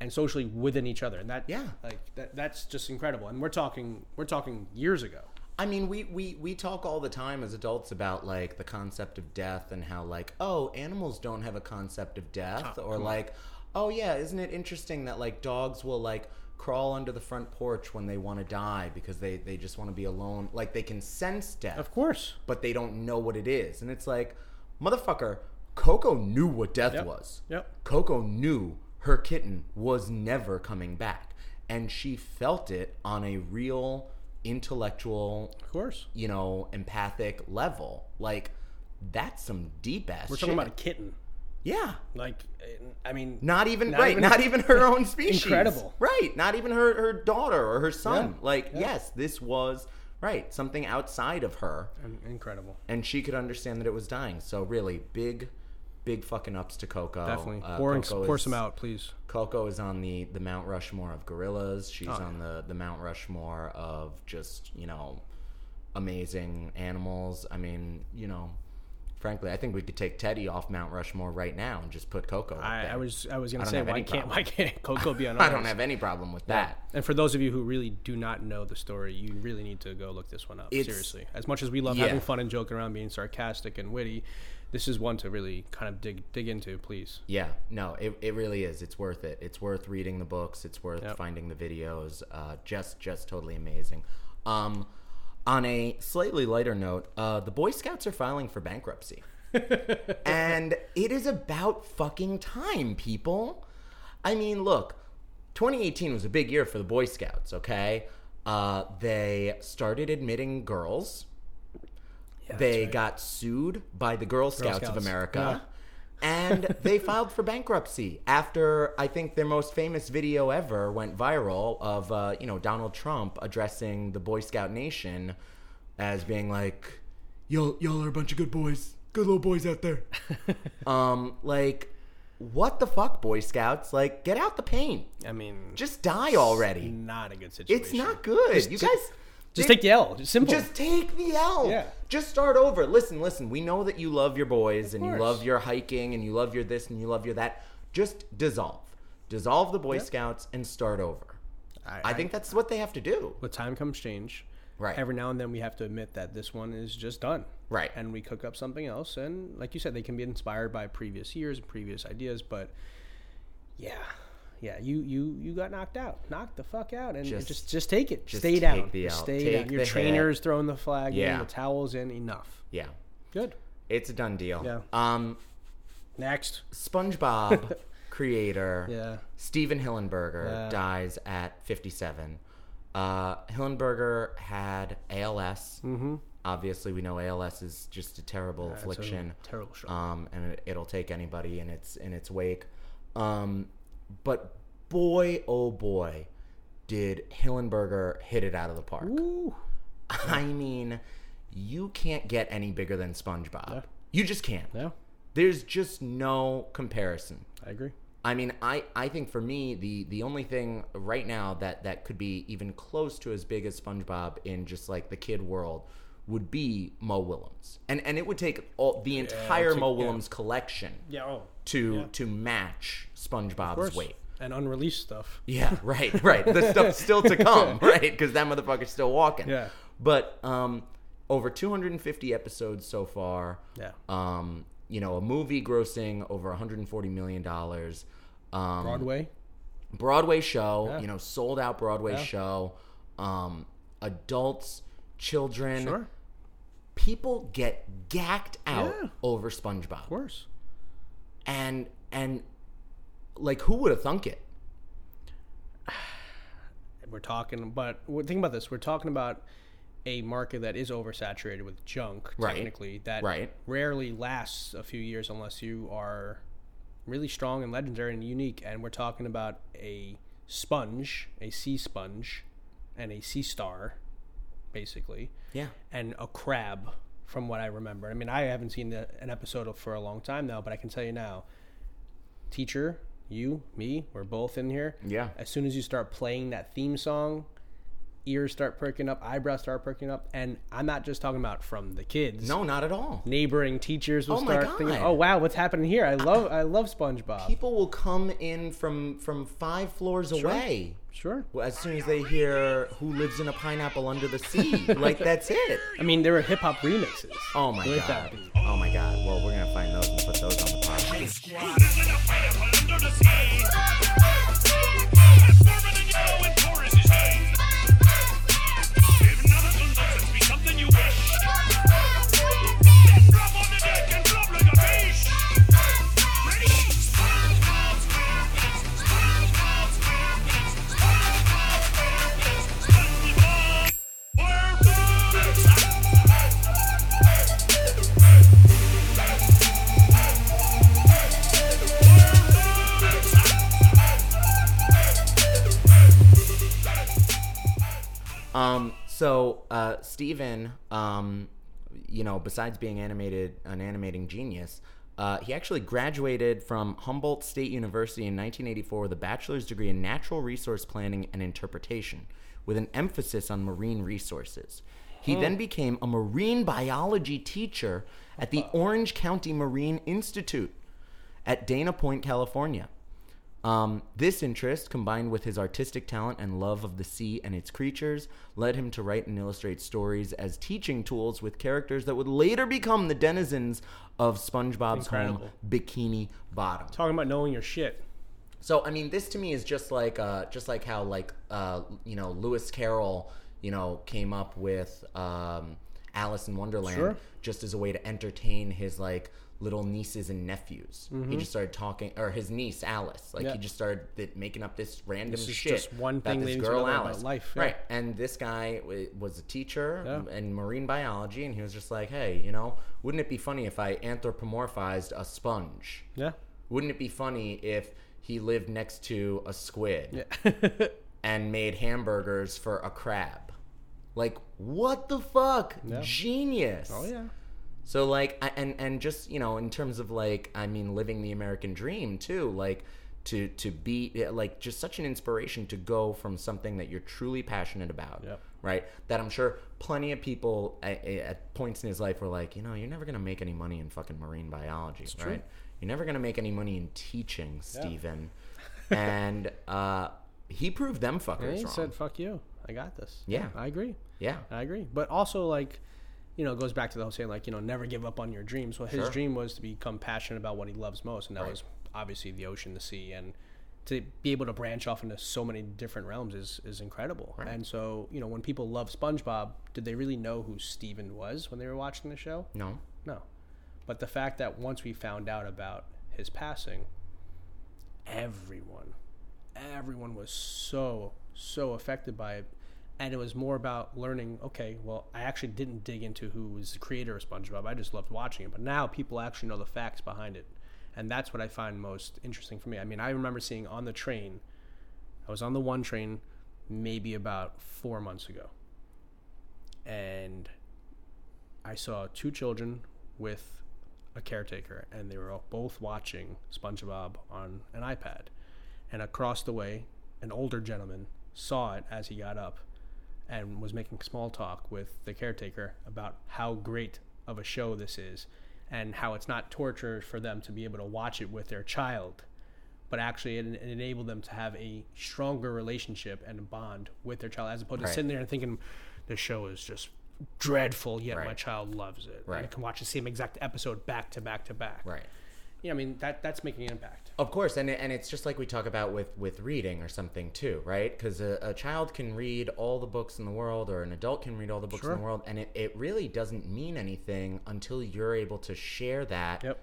and socially within each other and that Yeah. like that that's just incredible and we're talking we're talking years ago I mean, we, we, we talk all the time as adults about like the concept of death and how like, oh, animals don't have a concept of death, ah, or like, oh yeah, isn't it interesting that like dogs will like crawl under the front porch when they want to die because they they just want to be alone, like they can sense death, of course but they don't know what it is, and it's like, motherfucker, Coco knew what death Yep. was. Yep. Coco knew her kitten was never coming back, and she felt it on a real intellectual, Of course. you know, empathic level. Like that's some deep ass. We're shit. talking about a kitten. Yeah. Like, I mean, Not even Not right, even- not even her own species. Incredible. Right, not even her her daughter or her son. Yeah, Like, yeah. yes, this was right, something outside of her incredible. and she could understand that it was dying. So really big big fucking ups to Coco. Definitely. Uh, Pouring, Coco pour is- some out, please. Coco is on the the Mount Rushmore of gorillas. She's Oh, on the the Mount Rushmore of just you know amazing animals. I mean, you know, frankly, I think we could take Teddy off Mount Rushmore right now and just put Koko. up I, there. I was I was gonna say why can't problem. why can't Koko be on I don't have any problem with that. And for those of you who really do not know the story, you really need to go look this one up. It's- Seriously, as much as we love yeah. having fun and joking around, being sarcastic and witty, this is one to really kind of dig dig into. Please. Yeah, no, it, it really is. It's worth it. It's worth reading the books. It's worth Yep. finding the videos. Uh, just just totally amazing. Um, on a slightly lighter note, uh, the Boy Scouts are filing for bankruptcy, and it is about fucking time, people. I mean, look, 2018 was a big year for the Boy Scouts. Okay, uh, they started admitting girls. Yeah, they right. got sued by the Girl Scouts, of Scouts. America. And they filed for bankruptcy after I think their most famous video ever went viral of uh, you know Donald Trump addressing the Boy Scout Nation as being like, "Y'all, y'all are a bunch of good boys, good little boys out there." um, like, what the fuck, Boy Scouts? Like, get out the paint, I mean, just die already. not a good situation. It's not good. Just- you guys. Just they- take the L. Just simple. just take the L. Yeah. Just start over. Listen, listen. We know that you love your boys and you love your hiking and you love your this and you love your that. Just dissolve. Dissolve the Boy Scouts and start over. I, think that's what they have to do. with time comes change. Right. Every now and then we have to admit that this one is just done. Right. And we cook up something else. And like you said, they can be inspired by previous years and previous ideas. But yeah, yeah, you you you got knocked out, knocked the fuck out, and Just- just just, take it, just stay down, Just stay Take down. Your the hit. trainer's throwing the flag Yeah. in, the towels in. Enough. Yeah. Good. It's a done deal. Yeah. Um, Next. SpongeBob creator Yeah. Steven Hillenberger Yeah. dies at 57. Uh, Hillenberger had ALS. Mm-hmm. Obviously, we know ALS is just a terrible a affliction. terrible show. um, and it, it'll take anybody in its in its wake. Um, but boy, oh boy, did Hillenberger hit it out of the park. Ooh. I mean, you can't get any bigger than SpongeBob. Yeah. You just can't. Yeah, There's just no comparison. I agree. I mean, I, I think for me the the only thing right now that that could be even close to as big as SpongeBob in just like the kid world would be Mo Willems, and and it would take all the entire take- Mo yeah. Willems collection Yeah. Oh. to Yeah. to match SpongeBob's weight. And unreleased stuff. Yeah, right, right. The stuff's still to come, right? Because that motherfucker's still walking. Yeah. But um, over 250 episodes so far. Yeah. Um, you know, a movie grossing over 140 million dollars. Um, Broadway. Broadway show, Yeah. you know, sold out Broadway Yeah. show. Um, adults, children, Sure. People get gacked out Yeah. over SpongeBob, Of course. and and like who would have thunk it? we're talking but we're about this we're talking about a market that is oversaturated with junk Right. technically that Right. rarely lasts a few years unless you are really strong and legendary and unique and we're talking about a sponge a sea sponge and a sea star basically Yeah. and a crab from what i remember i mean i haven't seen the, an episode of for a long time now but i can tell you now teacher you me we're both in here Yeah. as soon as you start playing that theme song, ears start perking up, eyebrows start perking up, and I'm not just talking about from the kids. No, not at all. Neighboring teachers will Oh start thinking, "Oh wow, what's happening here? I love, I love SpongeBob." People will come in from from five floors away sure. Well, as soon as they hear "Who lives in a pineapple under the sea." like that's it. I mean, there were hip hop remixes. Oh my with god. that. Oh my god. Well, we're gonna find those and put those on the podcast. Steven, um, you know, besides being animated an animating genius, uh, he actually graduated from Humboldt State University in 1984 with a bachelor's degree in natural resource planning and interpretation, with an emphasis on marine resources. He then became a marine biology teacher at the Orange County Marine Institute at Dana Point, California. Um, this interest, combined with his artistic talent and love of the sea and its creatures, led him to write and illustrate stories as teaching tools with characters that would later become the denizens of SpongeBob's home, Bikini Bottom. Talking about knowing your shit. So I mean, this to me is just like uh, just like how like uh, you know Lewis Carroll you know came up with um, Alice in Wonderland Sure. just as a way to entertain his like little nieces and nephews. He just started talking, or his niece Alice. Like Mm-hmm. Yeah. he just started th- making up this random This is shit just one about thing this leading to girl about Alice. life, yeah. right? And this guy w- was a teacher Yeah. in marine biology, and he was just like, hey, you know, wouldn't it be funny if I anthropomorphized a sponge? Yeah. Wouldn't it be funny if he lived next to a squid Yeah. and made hamburgers for a crab? Like, what the fuck? Genius. oh yeah. So like, I, and and just you know, in terms of like, I mean, living the American dream too. Like, to to be like just such an inspiration to go from something that you're truly passionate about, Yep. right? That I'm sure plenty of people at, at points in his life were like, you know, you're never gonna make any money in fucking marine biology, true. right? You're never gonna make any money in teaching, Stephen. and uh, he proved them fuckers he wrong. said, "Fuck you, I got this." Yeah. I agree. yeah, I agree. But also, like, you know, it goes back to the whole saying, like, you know, never give up on your dreams. Well, his Sure. dream was to become passionate about what he loves most, and that Right. was obviously the ocean, the sea, and to be able to branch off into so many different realms is is incredible. Right. And so, you know, when people love SpongeBob, did they really know who Steven was when they were watching the show? no, No. But the fact that once we found out about his passing, everyone, everyone was so, so affected by it. And it was more about learning, okay, well, I actually didn't dig into who was the creator of SpongeBob. I just loved watching it. But now people actually know the facts behind it. And that's what I find most interesting for me. I mean, I remember seeing on the train, I was on the one train maybe about four months ago. And I saw two children with a caretaker, and they were both watching SpongeBob on an iPad. And across the way, an older gentleman saw it as he got up and was making small talk with the caretaker about how great of a show this is and how it's not torture for them to be able to watch it with their child but actually it, it enabled them to have a stronger relationship and a bond with their child as opposed Right. to sitting there and thinking the show is just dreadful yet my child loves it Right. and can watch the same exact episode back to back to back right. Yeah i mean that that's making an impact Of course, and and it's just like we talk about with with reading or something too, right? Because a, a child can read all the books in the world, or an adult can read all the books Sure. in the world, and it, it really doesn't mean anything until you're able to share that Yep.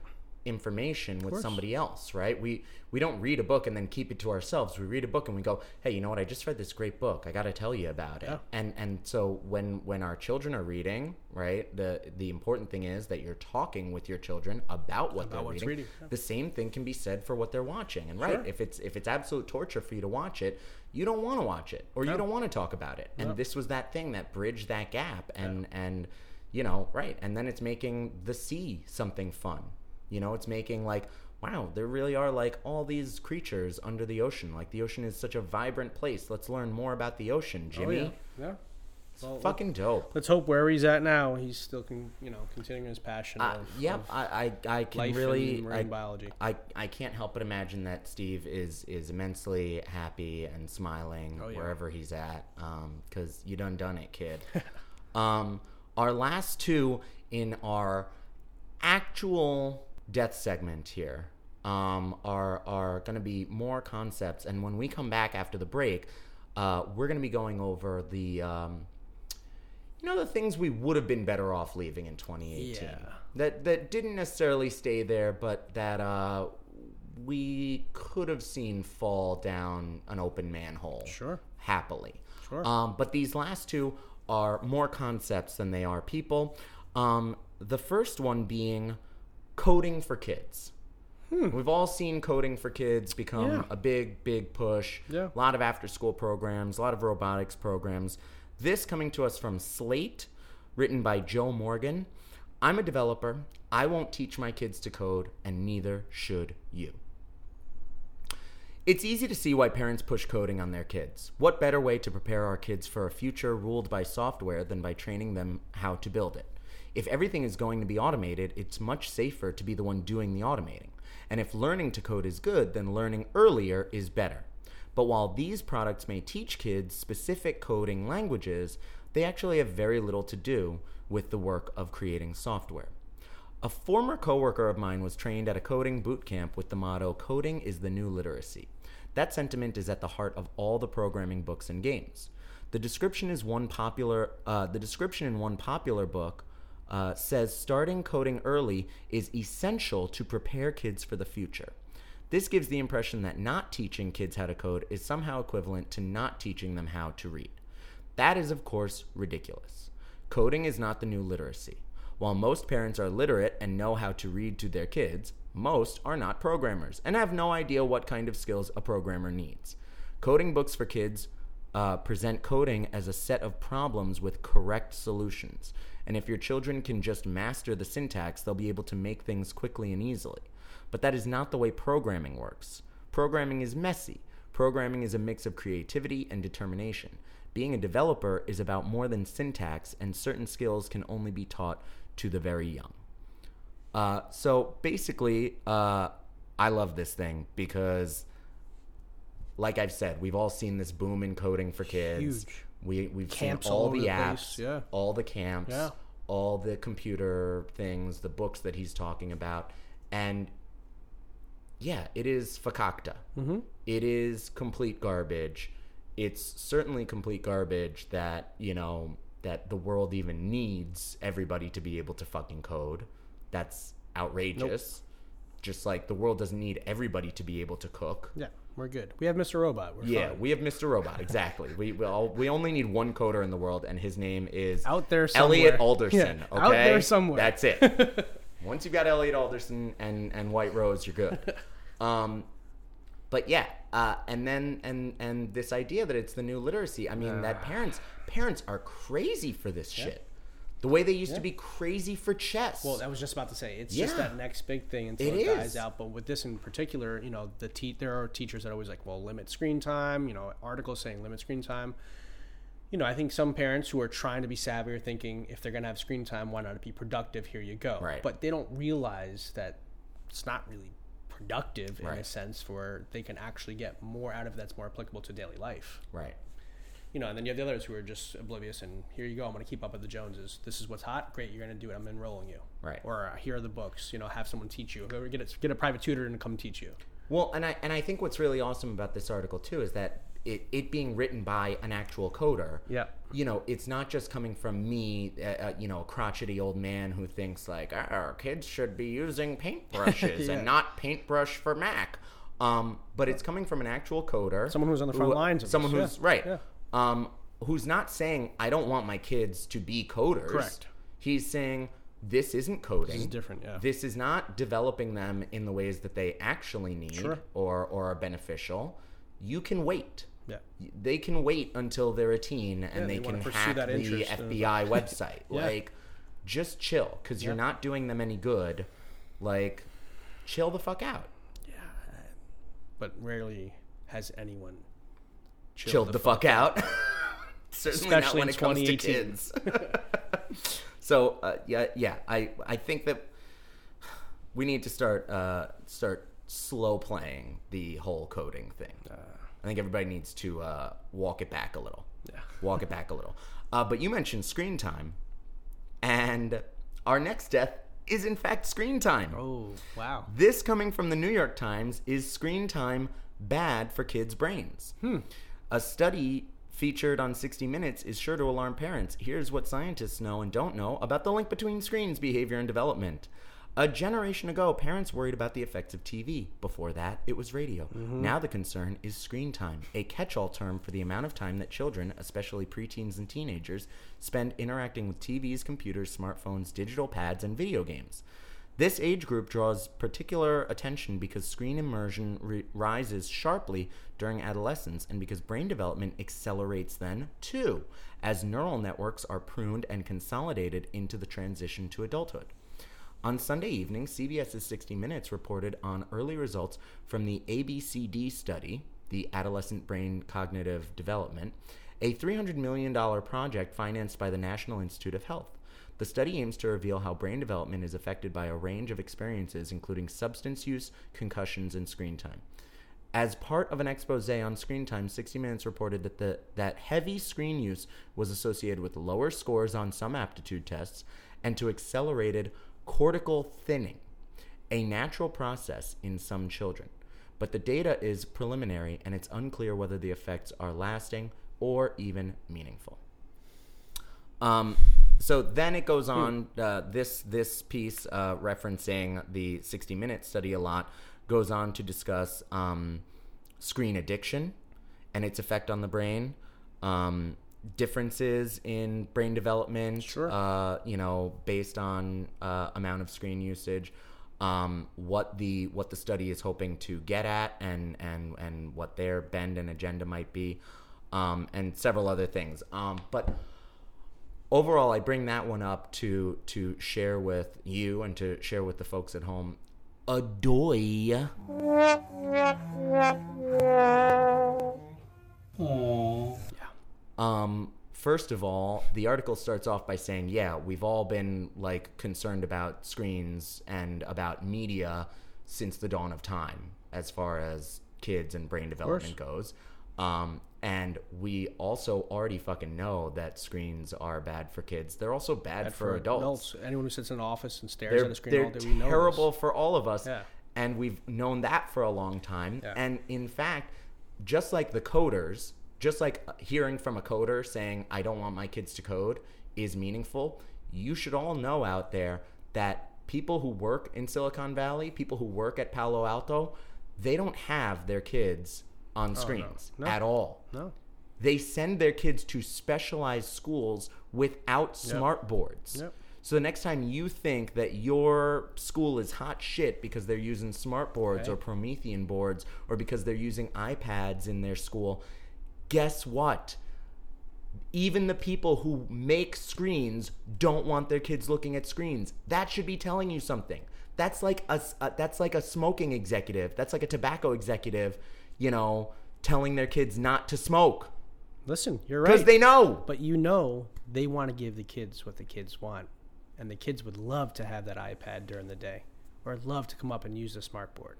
Information with somebody else, right? We we don't read a book and then keep it to ourselves. We read a book and we go, "Hey, you know what? I just read this great book. I got to tell you about it." Yeah. And and so when when our children are reading, right? The the important thing is that you're talking with your children about what they're reading. reading, yeah. The same thing can be said for what they're watching. And right, Sure. if it's if it's absolute torture for you to watch it, you don't want to watch it or you don't want to talk about it. And No. this was that thing that bridged that gap and and you know, right. And then it's making the sea something fun. You know, it's making like wow, there really are like all these creatures under the ocean. Like the ocean is such a vibrant place. Let's learn more about the ocean, Jimmy. oh yeah yeah It's Well, fucking dope. let's hope where he's at now he's still can you know continuing his passion Uh, of, yep, of I, I, I can really marine I, biology. I, I can't help but imagine that Steve is is immensely happy and smiling Oh, yeah. wherever he's at, because you done done it, kid. um, our last two in our actual death segment here um, are are going to be more concepts, and when we come back after the break, uh, we're going to be going over the. Um, you know the things we would have been better off leaving in 2018 Yeah. that that didn't necessarily stay there but that uh we could have seen fall down an open manhole Sure. happily Sure. um but these last two are more concepts than they are people um the first one being coding for kids We've all seen coding for kids become Hmm. Yeah. a big, big push. Yeah. A lot of after school programs, a lot of robotics programs. This coming to us from Slate, written by Joe Morgan. I'm a developer. I won't teach my kids to code, and neither should you. It's easy to see why parents push coding on their kids. What better way to prepare our kids for a future ruled by software than by training them how to build it? If everything is going to be automated, it's much safer to be the one doing the automating. And if learning to code is good, then learning earlier is better. But while these products may teach kids specific coding languages, they actually have very little to do with the work of creating software. A former coworker of mine was trained at a coding boot camp with the motto coding is the new literacy. That sentiment is at the heart of all the programming books and games. The description is one popular uh, the description in one popular book uh, says starting coding early is essential to prepare kids for the future. This gives the impression that not teaching kids how to code is somehow equivalent to not teaching them how to read. That is, of course, ridiculous. Coding is not the new literacy. While most parents are literate and know how to read to their kids, most are not programmers and have no idea what kind of skills a programmer needs. Coding books for kids uh, present coding as a set of problems with correct solutions. And if your children can just master the syntax, they'll be able to make things quickly and easily. But that is not the way programming works. Programming is messy. Programming is a mix of creativity and determination. Being a developer is about more than syntax, and certain skills can only be taught to the very young. Uh, so basically, uh, I love this thing because, like I've said, we've all seen this boom in coding for kids. Huge. We we've Camps seen all all the apps, yeah. all the camps, Yeah. all the computer things, the books that he's talking about, and yeah, it is fakakta. Mm-hmm. It is complete garbage. It's certainly complete garbage that you know that the world even needs everybody to be able to fucking code. That's outrageous. Just like the world doesn't need everybody to be able to cook. Yeah, we're good. We have Mr. Robot. We're Yeah, fine. we have Mr. Robot. Exactly. we we, all, we only need one coder in the world, and his name is Out there somewhere. Elliot. Alderson. Yeah, okay, out there somewhere. That's it. Once you've got Elliot Alderson and and White Rose, you're good. Um, but yeah, uh, and then and and this idea that it's the new literacy. I mean, that parents parents are crazy for this shit. The way they used to be crazy for chess. Well, I was just about to say it's just that next big thing until It it, dies out. But with this in particular, you know, the te- there are teachers that are always like, well, limit screen time. You know, articles saying limit screen time. You know, I think some parents who are trying to be savvy are thinking if they're going to have screen time, why not be productive? Here you go. Right. But they don't realize that it's not really productive in a sense for they can actually get more out of it that's more applicable to daily life right. You know, and then you have the others who are just oblivious and here you go, I'm going to keep up with the Joneses. This is what's hot. Great, you're going to do it. I'm enrolling you. Right. Or uh, here are the books. You know, have someone teach you. Or get a, get a private tutor and come teach you. Well, and I and I think what's really awesome about this article too is that it, it being written by an actual coder. Yeah. You know, it's not just coming from me, uh, uh, you know, a crotchety old man who thinks like "Ah, our kids should be using paintbrushes Yeah. and not paintbrush for Mac. Um, but it's coming from an actual coder, Someone who's on the front who- lines of someone this, who's yeah, right, yeah. Um, who's not saying I don't want my kids to be coders. Correct. He's saying this isn't coding. This is different, yeah. This is not developing them in the ways that they actually need Sure. or or are beneficial. You can wait. Yeah. They can wait until they're a teen and they they, can hack the FBI website. Yeah. Like, just chill, because you're not doing them any good. Like, chill the fuck out. Yeah. But rarely has anyone chilled, Chilled the, fuck, out. Certainly not Especially when in it comes to kids. so uh, yeah, yeah, I I think that we need to start uh, start slow playing the whole coding thing. I think everybody needs to uh, walk it back a little. Yeah. Walk it back a little. Uh, but you mentioned screen time, and our next death is in fact screen time. Oh, wow. This coming from the New York Times is screen time bad for kids' brains. A study featured on 60 Minutes is sure to alarm parents. Here's what scientists know and don't know about the link between screens, behavior, and development. A generation ago, parents worried about the effects of TV. Before that, it was radio. Mm-hmm. Now the concern is screen time, a catch all term for the amount of time that children, especially preteens and teenagers, spend interacting with TVs, computers, smartphones, digital pads, and video games. This age group draws particular attention because screen immersion re- rises sharply during adolescence and because brain development accelerates then too, as neural networks are pruned and consolidated into the transition to adulthood. On Sunday evening, CBS's 60 Minutes reported on early results from the ABCD study, the Adolescent Brain Cognitive Development, a $300 million project financed by the National Institute of Health. The study aims to reveal how brain development is affected by a range of experiences, including substance use, concussions, and screen time. As part of an expose on screen time, 60 Minutes reported that the that heavy screen use was associated with lower scores on some aptitude tests and to accelerated cortical thinning, a natural process in some children. But the data is preliminary and it's unclear whether the effects are lasting or even meaningful. Um, so then it goes on. Uh, this this piece uh, referencing the 60 Minute study a lot goes on to discuss um, screen addiction and its effect on the brain, um, differences in brain development. Sure. Uh, you know, based on uh, amount of screen usage. Um, what the what the study is hoping to get at, and and and what their bend and agenda might be, um, and several other things. Um, but overall, I bring that one up to to share with you and to share with the folks at home. Adoy. Um, first of all, the article starts off by saying, "Yeah, we've all been like concerned about screens and about media since the dawn of time, as far as kids and brain development goes." Um, and we also already fucking know that screens are bad for kids. They're also bad, Bad for, adults. Anyone who sits in an office and stares They're, at a screen they're all day, we know this. terrible for all of us. Yeah. And we've known that for a long time. Yeah. And in fact, just like the coders, just like hearing from a coder saying, I don't want my kids to code is meaningful, you should all know out there that people who work in Silicon Valley, people who work at Palo Alto, they don't have their kids on oh, screens No. at all. No. They send their kids to specialized schools without smart boards. Yep. So the next time you think that your school is hot shit because they're using smart boards or Promethean boards or because they're using iPads in their school, guess what? Even the people who make screens don't want their kids looking at screens. That should be telling you something. That's like a, a- that's like a smoking executive. That's like a tobacco executive, you know, telling their kids not to smoke Listen, you're right. because they know. But you know they want to give the kids what the kids want. And the kids would love to have that iPad during the day or love to come up and use the smart board.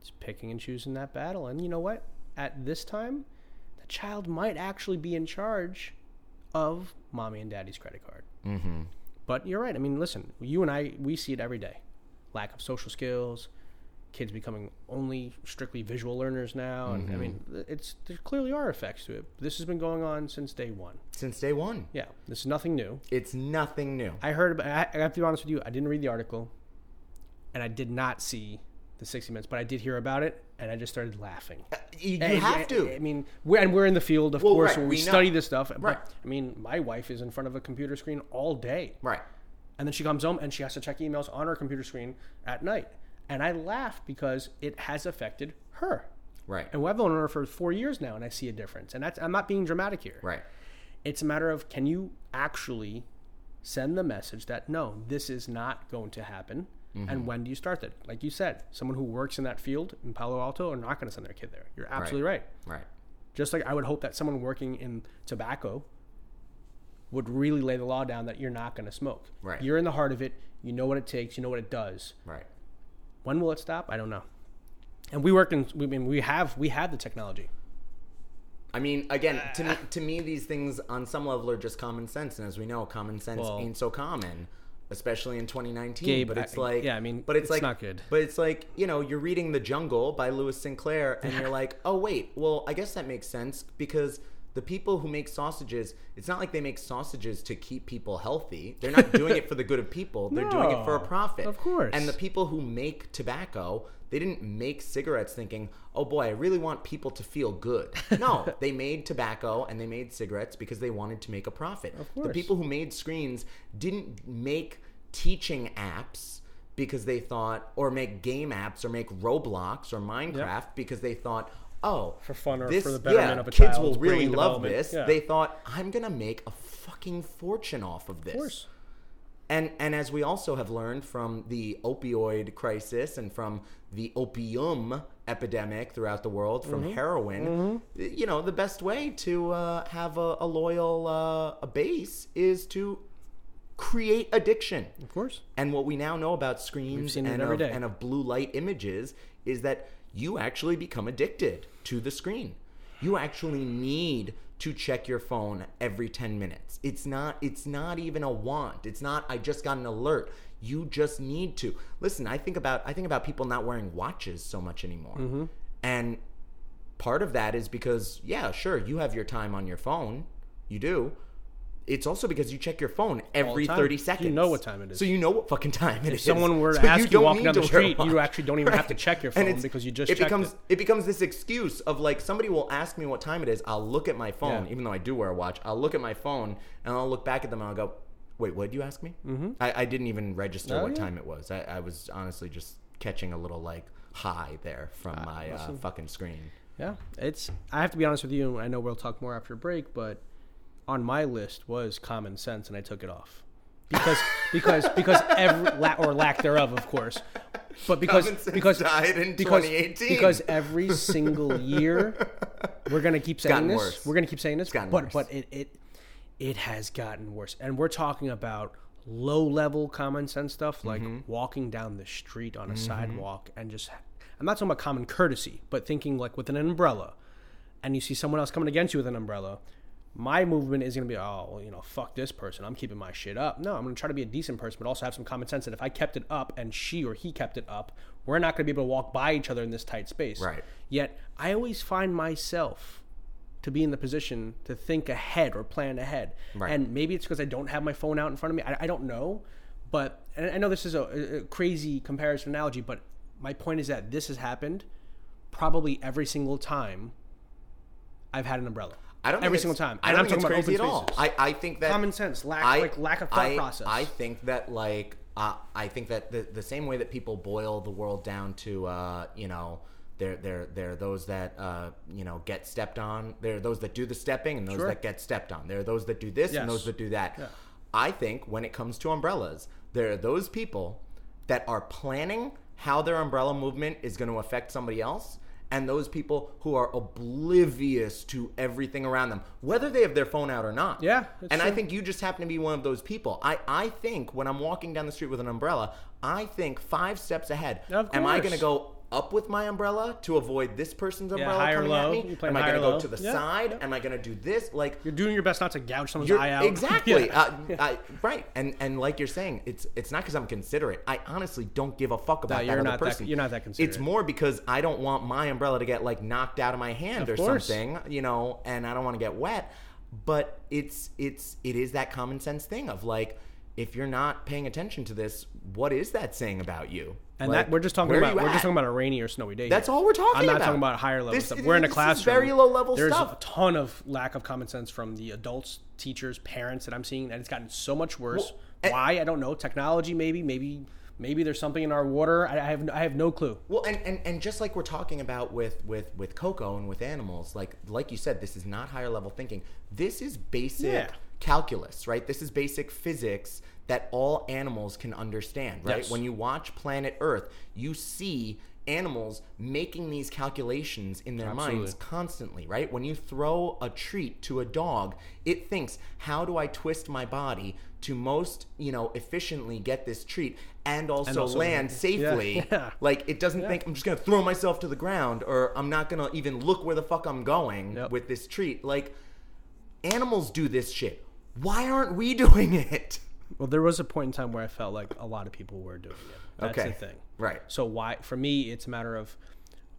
It's picking and choosing that battle. And you know what? At this time, the child might actually be in charge of mommy and daddy's credit card. Mm-hmm. But you're right. I mean, listen, you and I, we see it every day. Lack of social skills, kids becoming only strictly visual learners now. And I mm-hmm. mean, it's there clearly are effects to it. This has been going on since day one. Since day one, Yeah, this is nothing new. it's nothing new. I heard about. I, I have to be honest with you. I didn't read the article, and I did not see the 60 minutes, but I did hear about it, and I just started laughing. You, you And- have and- to. I mean, we're, and we're in the field, of Well, course, right, where we, we study this stuff. but, Right. I mean, my wife is in front of a computer screen all day. right. And then she comes home and she has to check emails on her computer screen at night. And I laugh because it has affected her. Right. And I've known her for four years now, and I see a difference. And that's I'm not being dramatic here. Right. It's a matter of can you actually send the message that no, this is not going to happen, Mm-hmm. and when do you start that? Like you said, someone who works in that field in Palo Alto are not going to send their kid there. You're absolutely right. Right. Just like I would hope that someone working in tobacco would really lay the law down that you're not going to smoke. Right. You're in the heart of it. You know what it takes. You know what it does. Right. When will it stop? I don't know. And we work in. We I mean we have we have the technology. I mean, again, to me, to me, these things on some level are just common sense, and as we know, common sense Well- ain't so common, especially in 2019. Gabe, but it's like, yeah, I mean, but it's, it's like not good. But it's like, you know, you're reading The Jungle by Lewis Sinclair, and you're like, oh wait, well, I guess that makes sense because the people who make sausages, it's not like they make sausages to keep people healthy. They're not doing it for the good of people. They're doing it for a profit. of course. And the people who make tobacco, they didn't make cigarettes thinking, oh boy, I really want people to feel good. No, they made tobacco and they made cigarettes because they wanted to make a profit. Of course. The people who made screens didn't make teaching apps because they thought, or make game apps or make Roblox or Minecraft because they thought, oh, For fun or this, for the betterment yeah, of a kids will really love this. Yeah. They thought, I'm gonna make a fucking fortune off of this. Of course. And and as we also have learned from the opioid crisis and from the opium epidemic throughout the world, from Mm-hmm. heroin, you know, the best way to uh, have a, a loyal uh, a base is to create addiction. Of course. And what we now know about screens and of, and of blue light images is that you actually become addicted to the screen. You actually need to check your phone every 10 minutes. It's not it's not even a want. It's not I just got an alert. You just need to. Listen, I think about I think about people not wearing watches so much anymore. Mm-hmm. And part of that is because yeah, sure, you have your time on your phone. You do. It's also because you check your phone every thirty seconds. You know what time it is. So you know what fucking time it If is. someone were to So ask you don't walking down the to street, you actually don't even have to check your phone because you just it becomes it. becomes this excuse of like somebody will ask me what time it is. I'll look at my phone, Yeah. even though I do wear a watch. I'll look at my phone and I'll look back at them and I'll go, "Wait, what did you ask me?" Mm-hmm. I, I didn't even register Oh, what yeah. time it was. I, I was honestly just catching a little like high there from my uh, fucking screen. Yeah, it's. I have to be honest with you. I know we'll talk more after a break, but on my list was common sense, and I took it off because because because every la- or lack thereof, of course. But because because died in because 2018. because every single year we're gonna keep saying this. worse. We're gonna keep saying this, but worse. but it it it has gotten worse, and we're talking about low level common sense stuff like Mm-hmm. walking down the street on a sidewalk and just I'm not talking about common courtesy, but thinking like with an umbrella, and you see someone else coming against you with an umbrella. My movement is going to be, oh, well, you know, fuck this person. I'm keeping my shit up. No, I'm going to try to be a decent person, but also have some common sense that if I kept it up and she or he kept it up, we're not going to be able to walk by each other in this tight space. Right. Yet I always find myself to be in the position to think ahead or plan ahead. Right. And maybe it's because I don't have my phone out in front of me. I, I don't know. But and I know this is a, a crazy comparison analogy, but my point is that this has happened probably every single time I've had an umbrella. I don't every single time. I And don't I'm think it's talking crazy about at all. I. I think that Common sense, lack- I, like, lack of thought I- process. I think that like uh, I think that the the same way that people boil the world down to uh, you know. There, there, there are those that uh, you know get stepped on. There are those that do the stepping, and those Sure. that get stepped on. There are those that do this, Yes. and those that do that. Yeah. I think when it comes to umbrellas, there are those people that are planning how their umbrella movement is going to affect somebody else, and those people who are oblivious to everything around them, whether they have their phone out or not. Yeah, and I think you just happen to be one of those people. I, I think when I'm walking down the street with an umbrella, I think five steps ahead. Of Am I going to go up with my umbrella to avoid this person's umbrella high or coming low. at You me? play Am I high going to or go low. to the Yeah, side? Am I going to do this? Like You're doing your best not to gouge someone's you're- eye out. Exactly. Yeah. Uh, I, right. And and like you're saying, it's it's not because I'm considerate. I honestly don't give a fuck about you're that not other that- person. you're not that considerate. It's considerate. more because I don't want my umbrella to get like knocked out of my hand Of or course. something, you know, and I don't want to get wet. But it's it's it is that common sense thing of like. If you're not paying attention to this, what is that saying about you? And Like, that we're just talking about we're just talking about a rainy or snowy day. That's here. all we're talking about. I'm not about. talking about higher level This- stuff. We're in a classroom. very low level There's stuff. a ton of lack of common sense from the adults, teachers, parents that I'm seeing, and it's gotten so much worse. Well, Why? I don't know. Technology, maybe, maybe, maybe there's something in our water. I, I have I have no clue. Well, and, and, and just like we're talking about with, with, with Koko and with animals, like like you said, this is not higher level thinking. This is basic Yeah. Calculus, right? This is basic physics that all animals can understand, right? Yes. When you watch Planet Earth, you see animals making these calculations in their minds constantly, right? When you throw a treat to a dog, it thinks, how do I twist my body to most, you know, efficiently get this treat and also, also- land yeah, safely? yeah. Like it doesn't think I'm just gonna throw myself to the ground or I'm not gonna even look where the fuck I'm going Yep. with this treat. Like animals do this shit. Why aren't we doing it? Well, there was a point in time where I felt like a lot of people were doing it. That's Okay. the thing. Right. So why for me it's a matter of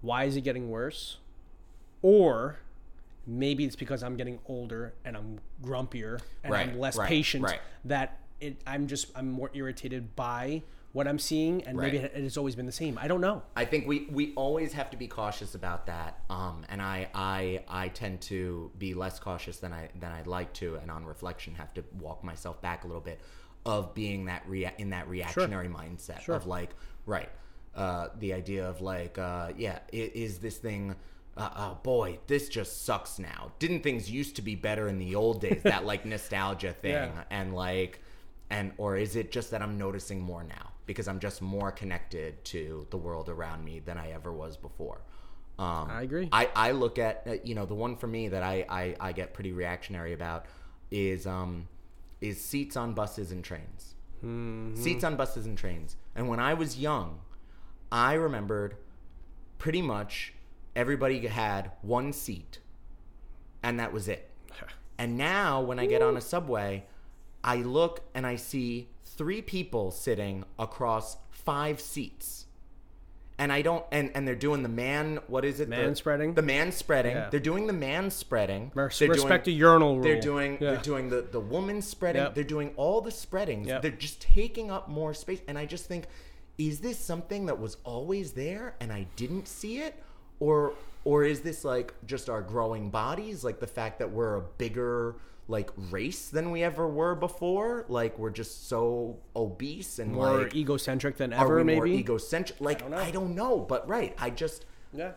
why is it getting worse? Or maybe it's because I'm getting older and I'm grumpier and Right, I'm less right, patient right. that it I'm just I'm more irritated by what I'm seeing, and maybe it has always been the same. I don't know. I think we, we always have to be cautious about that. Um, and I, I I tend to be less cautious than I than I'd like to, and on reflection, have to walk myself back a little bit of being that rea- in that reactionary mindset Sure. of like right uh, the idea of like uh, yeah is this thing. Uh, oh boy, this just sucks now. Didn't things used to be better in the old days? that like nostalgia thing, Yeah. and like and or is it just that i'm noticing more now because i'm just more connected to the world around me than i ever was before um, I agree. I, I look at uh, you know the one for me that I, I, I get pretty reactionary about is um is seats on buses and trains Mm-hmm. seats on buses and trains and when i was young i remembered pretty much everybody had one seat and that was it and now when I get on a subway, I look and I see three people sitting across five seats. And I don't and, and they're doing the man what is it? The man the, spreading? The man spreading. Yeah. They're doing the man spreading. Res- They're respect doing, the urinal They're doing Yeah. they're doing the, the woman spreading. Yep. They're doing all the spreadings. Yep. They're just taking up more space. And I just think, is this something that was always there and I didn't see it? Or or is this like just our growing bodies? Like the fact that we're a bigger like race than we ever were before? Like we're just so obese and More like egocentric than are ever, we maybe. more egocentric? Like don't. I don't know, but right. I just yeah.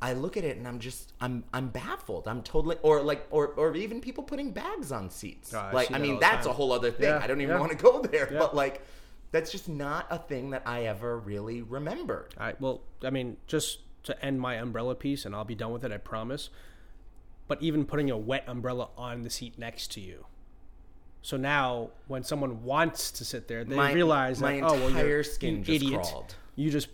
I look at it and I'm just I'm I'm baffled. I'm totally or like or or even people putting bags on seats. Oh, like I mean that's time. a whole other thing. Yeah, I don't even yeah. want to go there. Yeah. But like that's just not a thing that I ever really remembered. All right. Well, I mean, just to end my umbrella piece, and I'll be done with it. I promise. But even putting a wet umbrella on the seat next to you. So now, when someone wants to sit there, they My- realize my that oh well, you're skin you just idiot. crawled. You just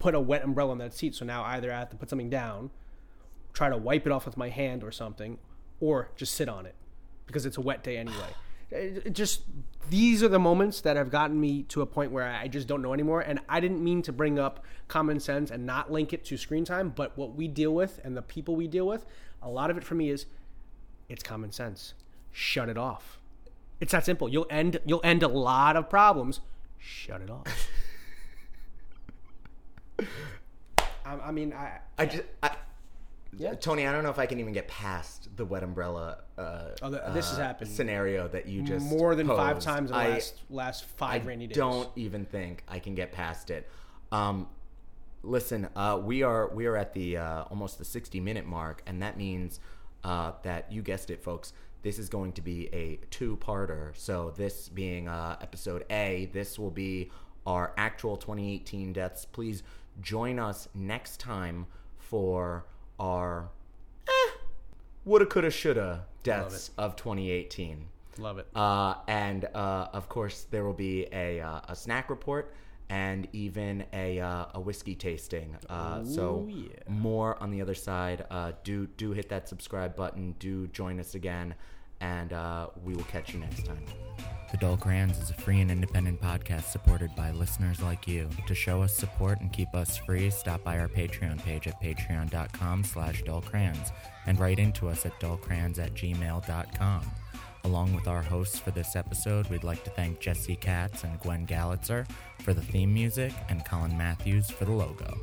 put a wet umbrella on that seat. So now either I have to put something down, try to wipe it off with my hand or something, or just sit on it because it's a wet day anyway. It just these are the moments that have gotten me to a point where I just don't know anymore. And I didn't mean to bring up common sense and not link it to screen time, but what we deal with and the people we deal with, a lot of it for me is it's common sense. Shut it off. It's that simple. You'll end you'll end a lot of problems. Shut it off. I, I mean, I I just I, Yeah. Tony, I don't know if I can even get past the wet umbrella uh, Oh, th- this has uh, happened scenario that you just more than five times in the I- last last five I rainy days. don't even think I can get past it. Um, listen, uh, we are we are at the uh, almost the sixty minute mark, and that means uh, that you guessed it, folks. This is going to be a two parter. So this being uh, episode A, this will be our actual 2018 deaths. Please join us next time for our eh, woulda, coulda, shoulda deaths of 2018. love it. Uh, and uh, of course, there will be a, uh, a snack report and even a, uh, a whiskey tasting. Uh, so yeah. more on the other side. Uh, do do hit that subscribe button. Do join us again, and uh, we will catch you next time. The Dull Crayons is a free and independent podcast supported by listeners like you. To show us support and keep us free, stop by our Patreon page at patreon.com slash dullcrayons and write into us at dullcrayons at gmail.com. Along with our hosts for this episode, we'd like to thank Jesse Katz and Gwen Gallitzer for the theme music and Colin Matthews for the logo.